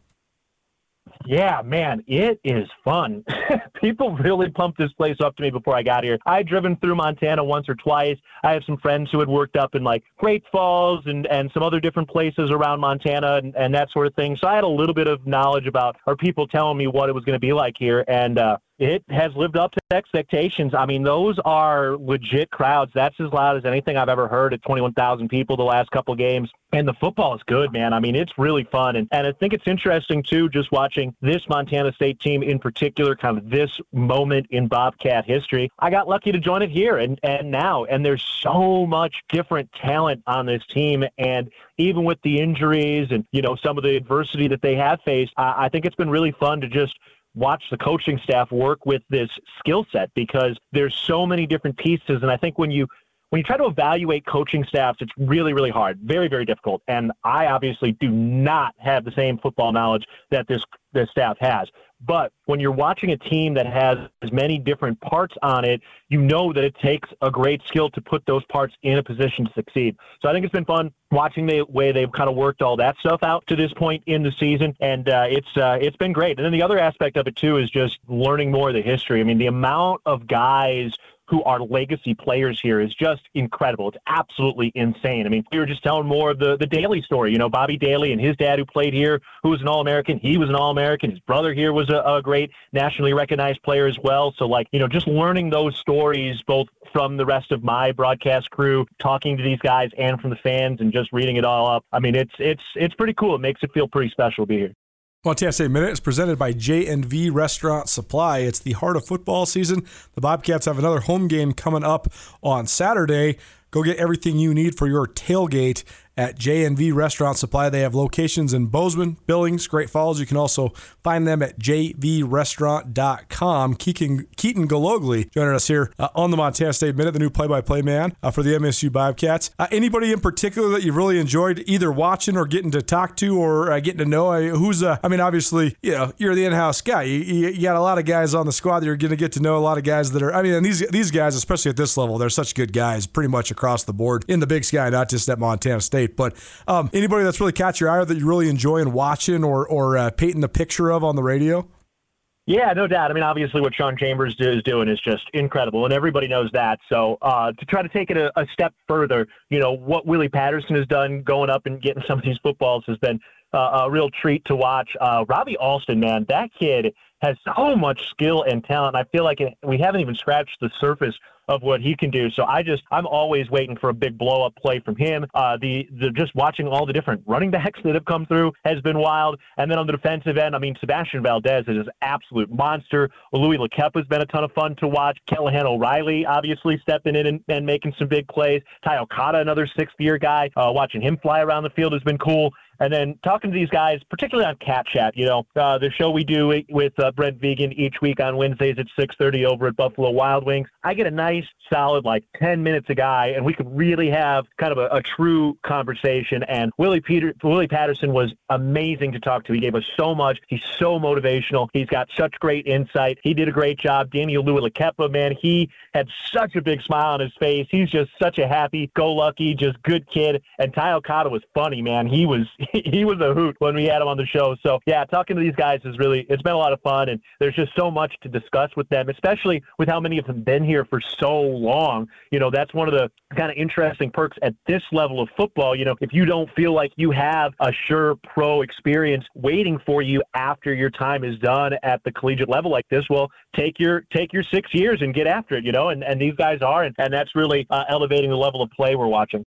Yeah, man, it is fun. People really pumped this place up to me before I got here. I had driven through Montana once or twice. I have some friends who had worked up in like Great Falls and, and some other different places around Montana and, and that sort of thing. So I had a little bit of knowledge about, or people telling me what it was going to be like here. And uh, it has lived up to expectations. I mean, those are legit crowds. That's as loud as anything I've ever heard at 21,000 people the last couple of games. And the football is good, man. I mean, it's really fun. And, and I think it's interesting, too, just watching this Montana State team in particular, kind of this moment in Bobcat history. I got lucky to join it here and, and now. And there's so much different talent on this team. And even with the injuries and, you know, some of the adversity that they have faced, I, I think it's been really fun to just watch the coaching staff work with this skill set because there's so many different pieces. And i think when you when you try to evaluate coaching staffs it's really really hard very very difficult and i obviously do not have the same football knowledge that this this staff has but when you're watching a team that has as many different parts on it, you know that it takes a great skill to put those parts in a position to succeed. So I think it's been fun watching the way they've kind of worked all that stuff out to this point in the season, and uh, it's uh, it's been great. And then the other aspect of it too is just learning more of the history. I mean, the amount of guys who are legacy players here is just incredible. It's absolutely insane. I mean, we were just telling more of the, the Daly story. You know, Bobby Daly and his dad who played here, who was an All American. He was an All American. His brother here was a, a great nationally recognized player as well. So, like, you know, just learning those stories both from the rest of my broadcast crew, talking to these guys, and from the fans, and just reading it all up. I mean, it's it's it's pretty cool. It makes it feel pretty special to be here. Montana is presented by J&V Restaurant Supply. It's the heart of football season. The Bobcats have another home game coming up on Saturday. Go get everything you need for your tailgate at J&V Restaurant Supply. They have locations in Bozeman, Billings, Great Falls. You can also find them at jvrestaurant.com. Keaton, Keaton Galogly joining us here uh, on the Montana State Minute, the new play-by-play man uh, for the MSU Bobcats. Uh, anybody in particular that you've really enjoyed either watching or getting to talk to or uh, getting to know? I, who's, uh, I mean, obviously, you know, you're the in-house guy. You, you, you got a lot of guys on the squad that you're going to get to know. A lot of guys that are, I mean, and these these guys, especially at this level, they're such good guys, pretty much across the board in the Big Sky, not just at Montana State. But um, anybody that's really caught your eye or that you really enjoy and watching or or uh, painting the picture of on the radio? Yeah, no doubt. I mean, obviously, what Sean Chambers is doing is just incredible, and everybody knows that. So, uh, to try to take it a, a, step further, you know, what Willie Patterson has done going up and getting some of these footballs has been uh, a real treat to watch. Uh, Robbie Alston, man, that kid has so much skill and talent. I feel like we haven't even scratched the surface of what he can do. So I just I'm always waiting for a big blow up play from him. Uh, the the just watching all the different running backs that have come through has been wild. And then on the defensive end, I mean Sebastian Valdez is an absolute monster. Louis Lekep has been a ton of fun to watch. Callahan O'Reilly obviously stepping in and, and making some big plays. Ty Okada, another sixth year guy, uh, watching him fly around the field has been cool. And then talking to these guys, particularly on Cat Chat, you know, uh, the show we do with uh, Brent Vigen each week on Wednesdays at 6:30 over at Buffalo Wild Wings. I get a nice, solid, like 10 minutes a guy, and we could really have kind of a, a true conversation. And Willie Peter, Willie Patterson was amazing to talk to. He gave us so much. He's so motivational. He's got such great insight. He did a great job. Daniel Louis Lekepa, man, he had such a big smile on his face. He's just such a happy-go-lucky, just good kid. And Ty Okada was funny, man. He was he was a hoot when we had him on the show. So yeah, talking to these guys is really it's been a lot of fun, and there's just so much to discuss with them, especially with how many of them been here for so long. You know, that's one of the kind of interesting perks at this level of football. You know, if you don't feel like you have a sure pro experience waiting for you after your time is done at the collegiate level like this, well, take your take your six years and get after it. You know, and and these guys are, and, and that's really uh, elevating the level of play we're watching.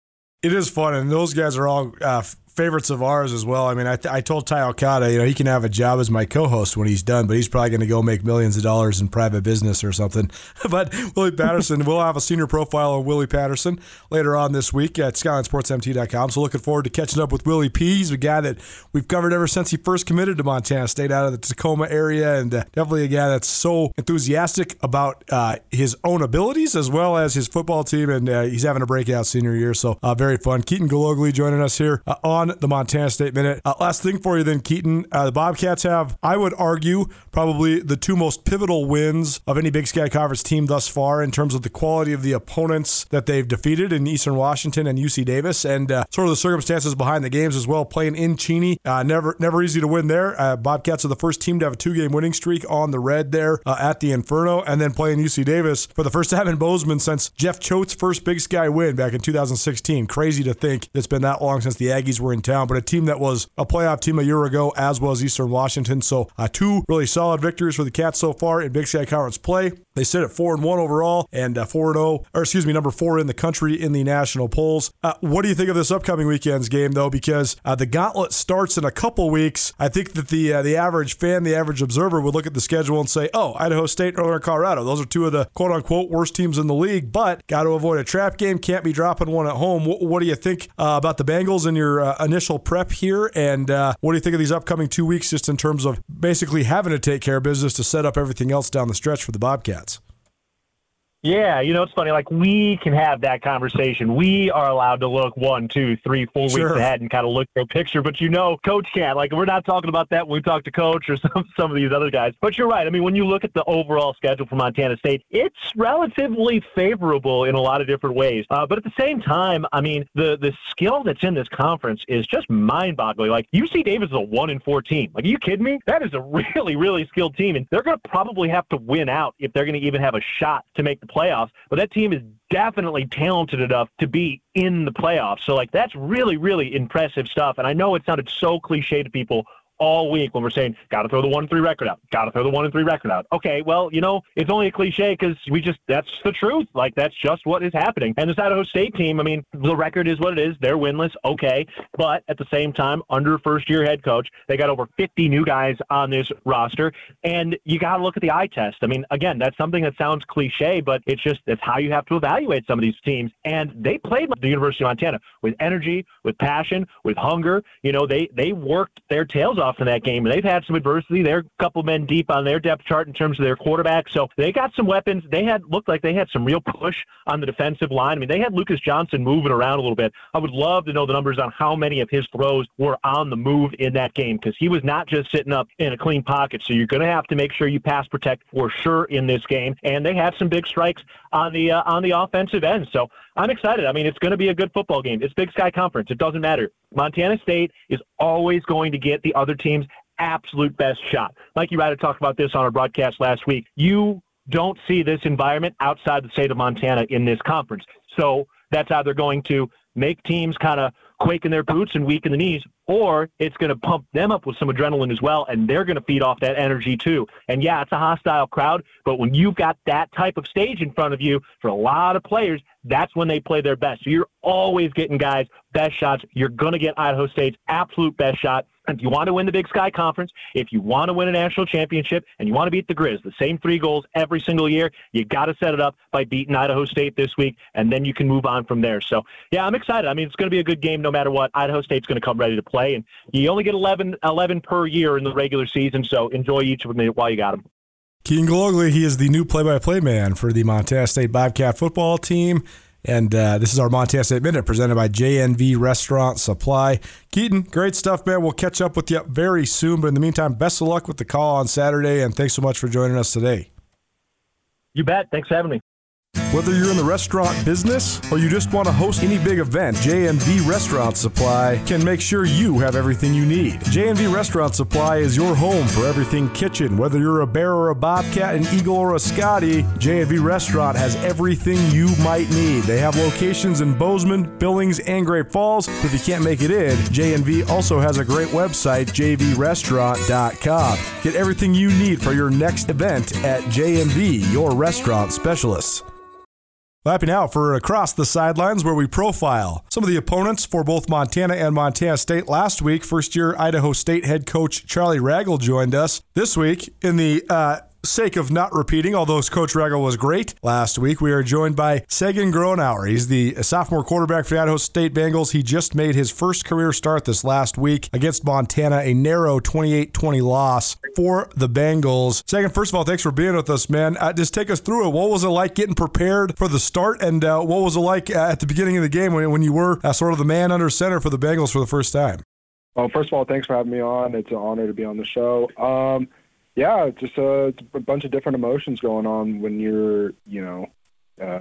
It is fun, and those guys are all uh, favorites of ours as well. I mean, I, I told Ty Okada, you know, he can have a job as my co-host when he's done, but he's probably going to go make millions of dollars in private business or something. but Willie Patterson, we'll have a senior profile of Willie Patterson later on this week at SkylineSportsMT.com. So looking forward to catching up with Willie P. He's a guy that we've covered ever since he first committed to Montana State out of the Tacoma area, and uh, definitely a guy that's so enthusiastic about uh, his own abilities as well as his football team, and uh, he's having a breakout senior year. So uh, very fun. Keaton Galogly joining us here uh, on on the Montana State Minute. Uh, last thing for you, then, Keaton. Uh, the Bobcats have, I would argue, probably the two most pivotal wins of any Big Sky Conference team thus far in terms of the quality of the opponents that they've defeated in Eastern Washington and UC Davis, and uh, sort of the circumstances behind the games as well. Playing in Cheney, uh, never never easy to win there. Uh, Bobcats are the first team to have a two game winning streak on the red there uh, at the Inferno, and then playing UC Davis for the first time in Bozeman since Jeff Choate's first Big Sky win back in 2016. Crazy to think it's been that long since the Aggies were in town, but a team that was a playoff team a year ago, as was Eastern Washington. So uh, two really solid victories for the Cats so far in Big Sky Conference play. They sit at four and one overall, and uh, four and zero, oh, or excuse me, number four in the country in the national polls. Uh, what do you think of this upcoming weekend's game, though? Because uh, the gauntlet starts in a couple weeks. I think that the uh, the average fan, the average observer, would look at the schedule and say, "Oh, Idaho State, Northern Colorado, those are two of the quote unquote worst teams in the league." But got to avoid a trap game. Can't be dropping one at home. What, what do you think uh, about the Bengals in your uh, initial prep here? And what do you think of these upcoming two weeks, just in terms of basically having to take care of business to set up everything else down the stretch for the Bobcats? Yeah, you know, it's funny. Like, we can have that conversation. We are allowed to look one, two, three, four sure. weeks ahead and kind of look at a picture, but you know, coach can't. Like, we're not talking about that when we talk to coach or some, some of these other guys. But you're right. I mean, when you look at the overall schedule for Montana State, it's relatively favorable in a lot of different ways. Uh, but at the same time, I mean, the, the skill that's in this conference is just mind boggling. Like, UC Davis is a one in four team. Like, are you kidding me? That is a really, really skilled team. And they're going to probably have to win out if they're going to even have a shot to make the playoffs. But that team is definitely talented enough to be in the playoffs. So, like, that's really, really impressive stuff. And I know it sounded so cliche to people all week when we're saying, got to throw the one and three record out, got to throw the one and three record out. Okay, well, you know, it's only a cliche because we just, that's the truth. Like, that's just what is happening. And this Idaho State team, I mean, the record is what it is. They're winless, okay. But at the same time, under first year head coach, they got over 50 new guys on this roster. And you got to look at the eye test. I mean, again, that's something that sounds cliche, but it's just, it's how you have to evaluate some of these teams. And they played the University of Montana with energy, with passion, with hunger. You know, they, they worked their tails off in that game. And they've had some adversity. They're a couple men deep on their depth chart in terms of their quarterback. So they got some weapons. They had looked like they had some real push on the defensive line. I mean, they had Lucas Johnson moving around a little bit. I would love to know the numbers on how many of his throws were on the move in that game because he was not just sitting up in a clean pocket. So you're going to have to make sure you pass protect for sure in this game. And they had some big strikes on the uh, on the offensive end. So I'm excited. I mean, it's going to be a good football game. It's Big Sky Conference. It doesn't matter. Montana State is always going to get the other team's absolute best shot. Mikey Ryder talked about this on our broadcast last week. You don't see this environment outside the state of Montana in this conference. So that's either going to make teams kind of quake in their boots and weak in the knees, or it's going to pump them up with some adrenaline as well, and they're going to feed off that energy too. And yeah, it's a hostile crowd, but when you've got that type of stage in front of you for a lot of players, that's when they play their best. So you're always getting guys best shots. You're going to get Idaho State's absolute best shot. If you want to win the Big Sky Conference, if you want to win a national championship, and you want to beat the Grizz, the same three goals every single year, you got to set it up by beating Idaho State this week, and then you can move on from there. So, yeah, I'm excited. I mean, it's going to be a good game no matter what. Idaho State's going to come ready to play, and you only get 11, 11 per year in the regular season, so enjoy each of them while you got them. Keaton Galogly, he is the new play-by-play man for the Montana State Bobcat football team. And uh, this is our Montana State Minute presented by JNV Restaurant Supply. Keaton, great stuff, man. We'll catch up with you very soon. But in the meantime, best of luck with the call on Saturday. And thanks so much for joining us today. You bet. Thanks for having me. Whether you're in the restaurant business or you just want to host any big event, JNV Restaurant Supply can make sure you have everything you need. JNV Restaurant Supply is your home for everything kitchen. Whether you're a bear or a bobcat, an eagle or a Scotty, JNV Restaurant has everything you might need. They have locations in Bozeman, Billings, and Great Falls. If you can't make it in, JNV also has a great website, jvrestaurant.com. Get everything you need for your next event at JNV, your restaurant specialists. Lapping out for Across the Sidelines, where we profile some of the opponents for both Montana and Montana State. Last week, first year Idaho State head coach Charlie Ragle joined us. This week, in the uh, sake of not repeating, although Coach Ragle was great last week, we are joined by Sagan Gronauer. He's the sophomore quarterback for the Idaho State Bengals. He just made his first career start this last week against Montana, a narrow 28 20 loss for the Bengals. Sagan, first of all, thanks for being with us, man. Uh, just take us through it. What was it like getting prepared for the start, and uh, what was it like uh, at the beginning of the game when, when you were uh, sort of the man under center for the Bengals for the first time? Well, first of all, thanks for having me on. It's an honor to be on the show. Um, yeah, just a, a bunch of different emotions going on when you're, you know, uh,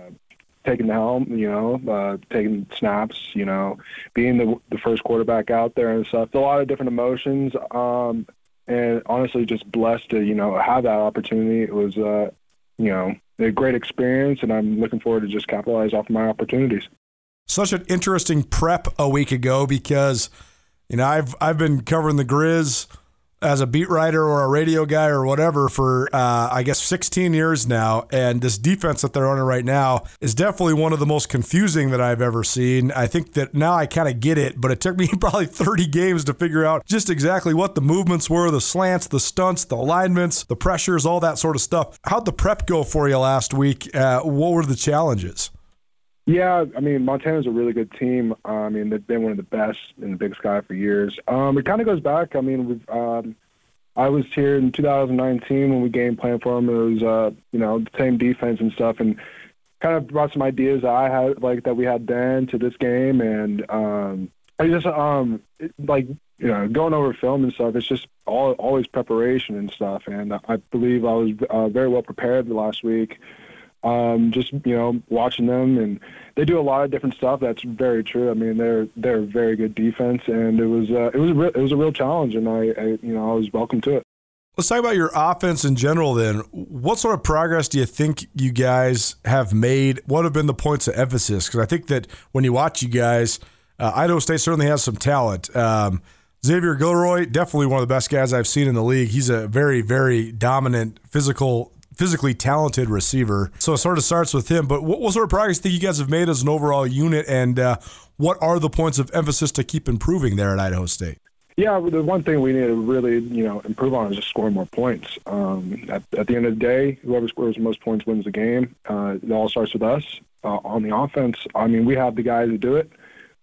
taking the helm, you know, uh, taking snaps, you know, being the the first quarterback out there and stuff. A lot of different emotions. Um, and honestly, just blessed to, you know, have that opportunity. It was, uh, you know, a great experience, and I'm looking forward to just capitalize off of my opportunities. Such an interesting prep a week ago because, you know, I've I've been covering the Grizz as a beat writer or a radio guy or whatever for uh, I guess 16 years now, and this defense that they're running right now is definitely one of the most confusing that I've ever seen. I think that now I kind of get it, but it took me probably 30 games to figure out just exactly what the movements were, the slants, the stunts, the alignments, the pressures, all that sort of stuff. How'd the prep go for you last week? Uh, what were the challenges? Yeah, I mean Montana's a really good team. Uh, I mean they've been one of the best in the Big Sky for years. Um, it kind of goes back. I mean, we've, um, I was here in 2019 when we game plan for them. It was uh, you know the same defense and stuff, and kind of brought some ideas that I had like that we had then to this game, and um, I just um like you know going over film and stuff. It's just all always preparation and stuff, and I believe I was uh, very well prepared last week um, just you know watching them and they do a lot of different stuff. That's very true. I mean they're they're very good defense and it was uh, it was a real, it was a real challenge and I, I you know I was welcome to it. Let's talk about your offense in general then. What sort of progress do you think you guys have made? What have been the points of emphasis? Because I think that when you watch you guys, uh, Idaho State certainly has some talent. Um, Xavier Guillory, definitely one of the best guys I've seen in the league. He's a very, very dominant physical physically talented receiver. So it sort of starts with him. But what, what sort of progress do you guys have made as an overall unit, and uh, what are the points of emphasis to keep improving there at Idaho State? Yeah, the one thing we need to really, you know, improve on is just scoring more points. Um, at, at the end of the day, whoever scores the most points wins the game. Uh, it all starts with us uh, on the offense. I mean, we have the guys to do it.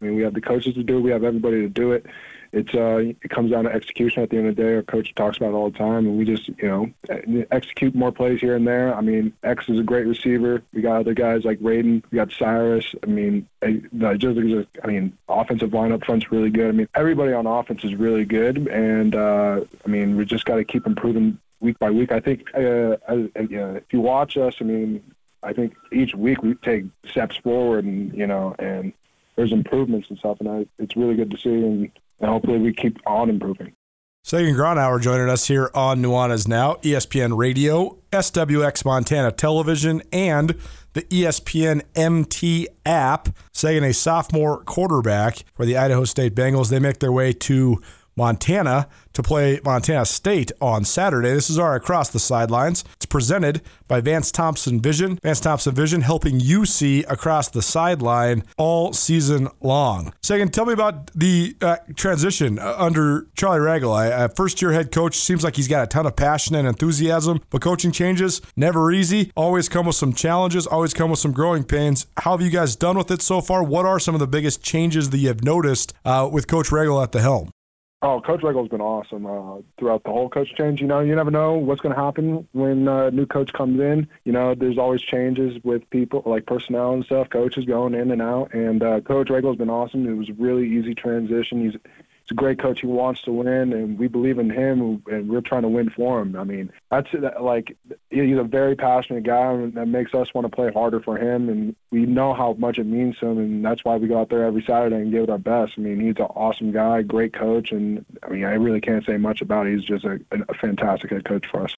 I mean, we have the coaches to do it. We have everybody to do it it's uh, it comes down to execution at the end of the day. Our coach talks about it all the time, and we just you know execute more plays here and there. I mean, X is a great receiver. We got other guys like Raiden. We got Cyrus. I mean, I, just I mean, offensive line up front's really good. I mean, everybody on offense is really good, and uh, I mean, we just got to keep improving week by week. I think uh, uh, if you watch us, I mean, I think each week we take steps forward, and you know, and there's improvements and stuff, and I, it's really good to see. And and hopefully we keep on improving. Sagan Gronauer joining us here on Nuanez Now, ESPN Radio, SWX Montana Television, and the ESPN MT app. Sagan, a sophomore quarterback for the Idaho State Bengals. They make their way to Montana to play Montana State on Saturday. This is our Across the Sidelines. Presented by Vance Thompson Vision. Vance Thompson Vision helping you see across the sideline all season long. Sagan, tell me about the uh, transition uh, under Charlie Ragle. Uh, first year head coach seems like he's got a ton of passion and enthusiasm, but coaching changes never easy. Always come with some challenges, always come with some growing pains. How have you guys done with it so far? What are some of the biggest changes that you have noticed uh, with Coach Ragle at the helm? Oh, Coach Ragle's been awesome uh, throughout the whole coach change. You know, you never know what's going to happen when a uh, new coach comes in. You know, there's always changes with people like personnel and stuff. Coaches going in and out, and uh, Coach Ragle's been awesome. It was a really easy transition. He's a great coach. He wants to win, and we believe in him, and we're trying to win for him. I mean, that's like he's a very passionate guy, and that makes us want to play harder for him. And we know how much it means to him, and that's why we go out there every Saturday and give it our best. I mean, he's an awesome guy, great coach, and I mean, I really can't say much about it. He's just a, a fantastic head coach for us.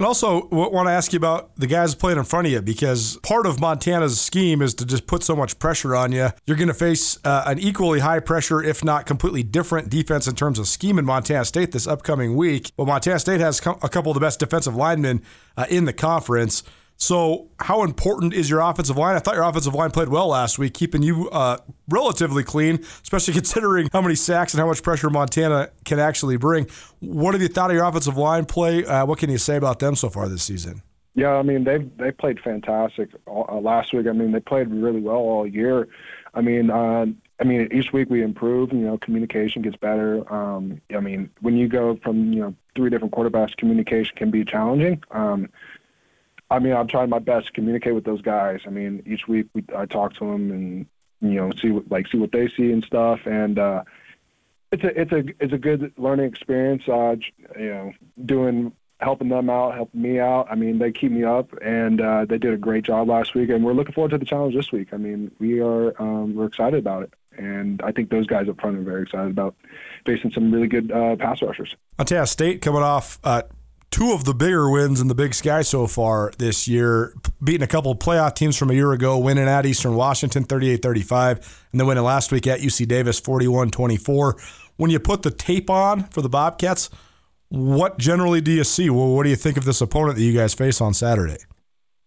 And also, want to ask you about the guys playing in front of you because part of Montana's scheme is to just put so much pressure on you. You're going to face uh, an equally high pressure, if not completely different defense in terms of scheme in Montana State this upcoming week. But Montana State has a couple of the best defensive linemen uh, in the conference. So, how important is your offensive line? I thought your offensive line played well last week, keeping you uh, relatively clean, especially considering how many sacks and how much pressure Montana can actually bring. What have you thought of your offensive line play? Uh, what can you say about them so far this season? Yeah, I mean they they played fantastic uh, last week. I mean they played really well all year. I mean, uh, I mean each week we improve. You know, communication gets better. Um, I mean, when you go from you know three different quarterbacks, communication can be challenging. Um, I mean, I'm trying my best to communicate with those guys. I mean, each week we, I talk to them and you know see what like see what they see and stuff. And uh, it's a it's a it's a good learning experience. Uh, you know, doing helping them out, helping me out. I mean, they keep me up, and uh, they did a great job last week. And we're looking forward to the challenge this week. I mean, we are um, we're excited about it. And I think those guys up front are very excited about facing some really good uh, pass rushers. Montana State coming off uh, two of the bigger wins in the Big Sky so far this year, beating a couple of playoff teams from a year ago, winning at Eastern Washington 38 35, and then winning last week at UC Davis 41 24. When you put the tape on for the Bobcats, what generally do you see? Well, what do you think of this opponent that you guys face on Saturday?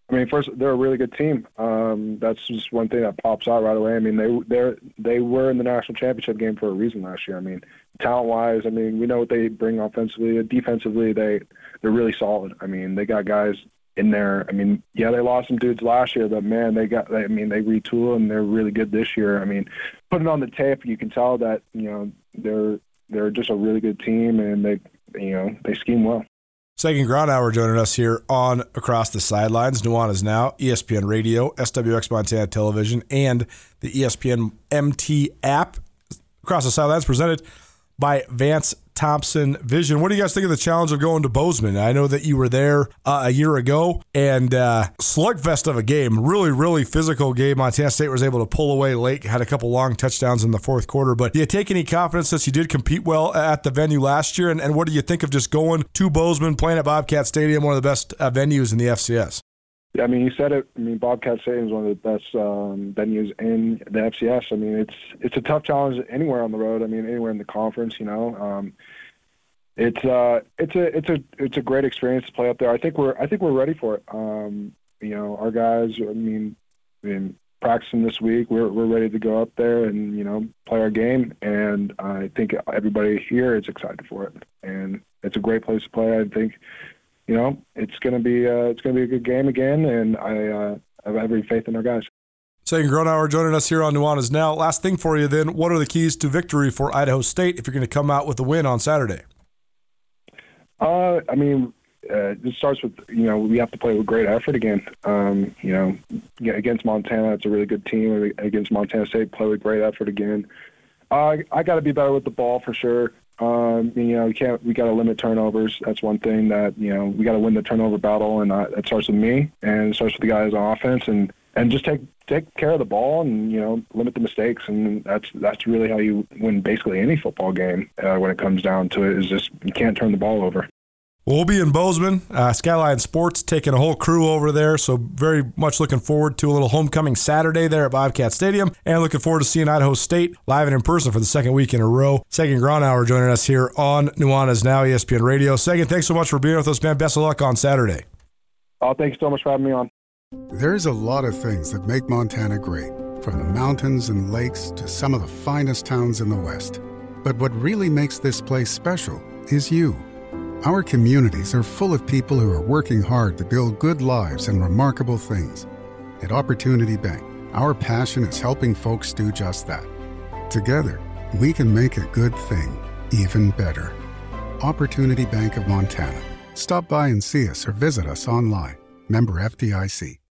I mean, first they're a really good team. Um, that's just one thing that pops out right away. I mean, they they they were in the national championship game for a reason last year. I mean, talent wise, I mean, we know what they bring offensively. And defensively, they they're really solid. I mean, they got guys in there. I mean, yeah, they lost some dudes last year, but man, they got. I mean, they retool and they're really good this year. I mean, putting on the tape, you can tell that you know they're they're just a really good team and they you know they scheme well. Sagan Gronauer joining us here on Across the Sidelines. Nuanez Now, ESPN Radio, SWX Montana Television, and the ESPN MT app. Across the Sidelines presented by Vance Thompson Vision. What do you guys think of the challenge of going to Bozeman? I know that you were there uh, a year ago and uh, slugfest of a game. Really, really physical game. Montana State was able to pull away late, had a couple long touchdowns in the fourth quarter. But do you take any confidence that you did compete well at the venue last year? And, and what do you think of just going to Bozeman, playing at Bobcat Stadium, one of the best uh, venues in the FCS? Yeah, I mean, you said it. I mean, Bobcat Stadium is one of the best um, venues in the FCS. I mean, it's it's a tough challenge anywhere on the road. I mean, anywhere in the conference. You know, um, it's uh, it's a it's a it's a great experience to play up there. I think we're I think we're ready for it. Um, you know, our guys. I mean, I mean, practicing this week. We're we're ready to go up there and you know play our game. And I think everybody here is excited for it. And it's a great place to play. I think you know it's gonna be uh, it's gonna be a good game again. And I uh, have every faith in our guys. Sagan Gronauer joining us here on Nuanez Now. Last thing for you then, what are the keys to victory for Idaho State if you're going to come out with a win on Saturday? Uh, I mean, uh, it starts with you know we have to play with great effort again. Um, you know, against Montana, it's a really good team. Against Montana State, play with great effort again. Uh, I got to be better with the ball for sure. Um, you know, we can't. We got to limit turnovers. That's one thing that you know we got to win the turnover battle, and uh, it starts with me, and it starts with the guys on offense, and and just take take care of the ball, and you know limit the mistakes, and that's that's really how you win basically any football game. Uh, when it comes down to it, is just you can't turn the ball over. We'll be in Bozeman, uh, Skyline Sports, taking a whole crew over there. So, very much looking forward to a little homecoming Saturday there at Bobcat Stadium. And looking forward to seeing Idaho State live and in person for the second week in a row. Sagan Gronauer joining us here on Nuanez Now, ESPN Radio. Sagan, thanks so much for being with us, man. Best of luck on Saturday. Oh, thanks so much for having me on. There's a lot of things that make Montana great, from the mountains and lakes to some of the finest towns in the West. But what really makes this place special is you. Our communities are full of people who are working hard to build good lives and remarkable things. At Opportunity Bank, our passion is helping folks do just that. Together, we can make a good thing even better. Opportunity Bank of Montana. Stop by and see us or visit us online. Member FDIC.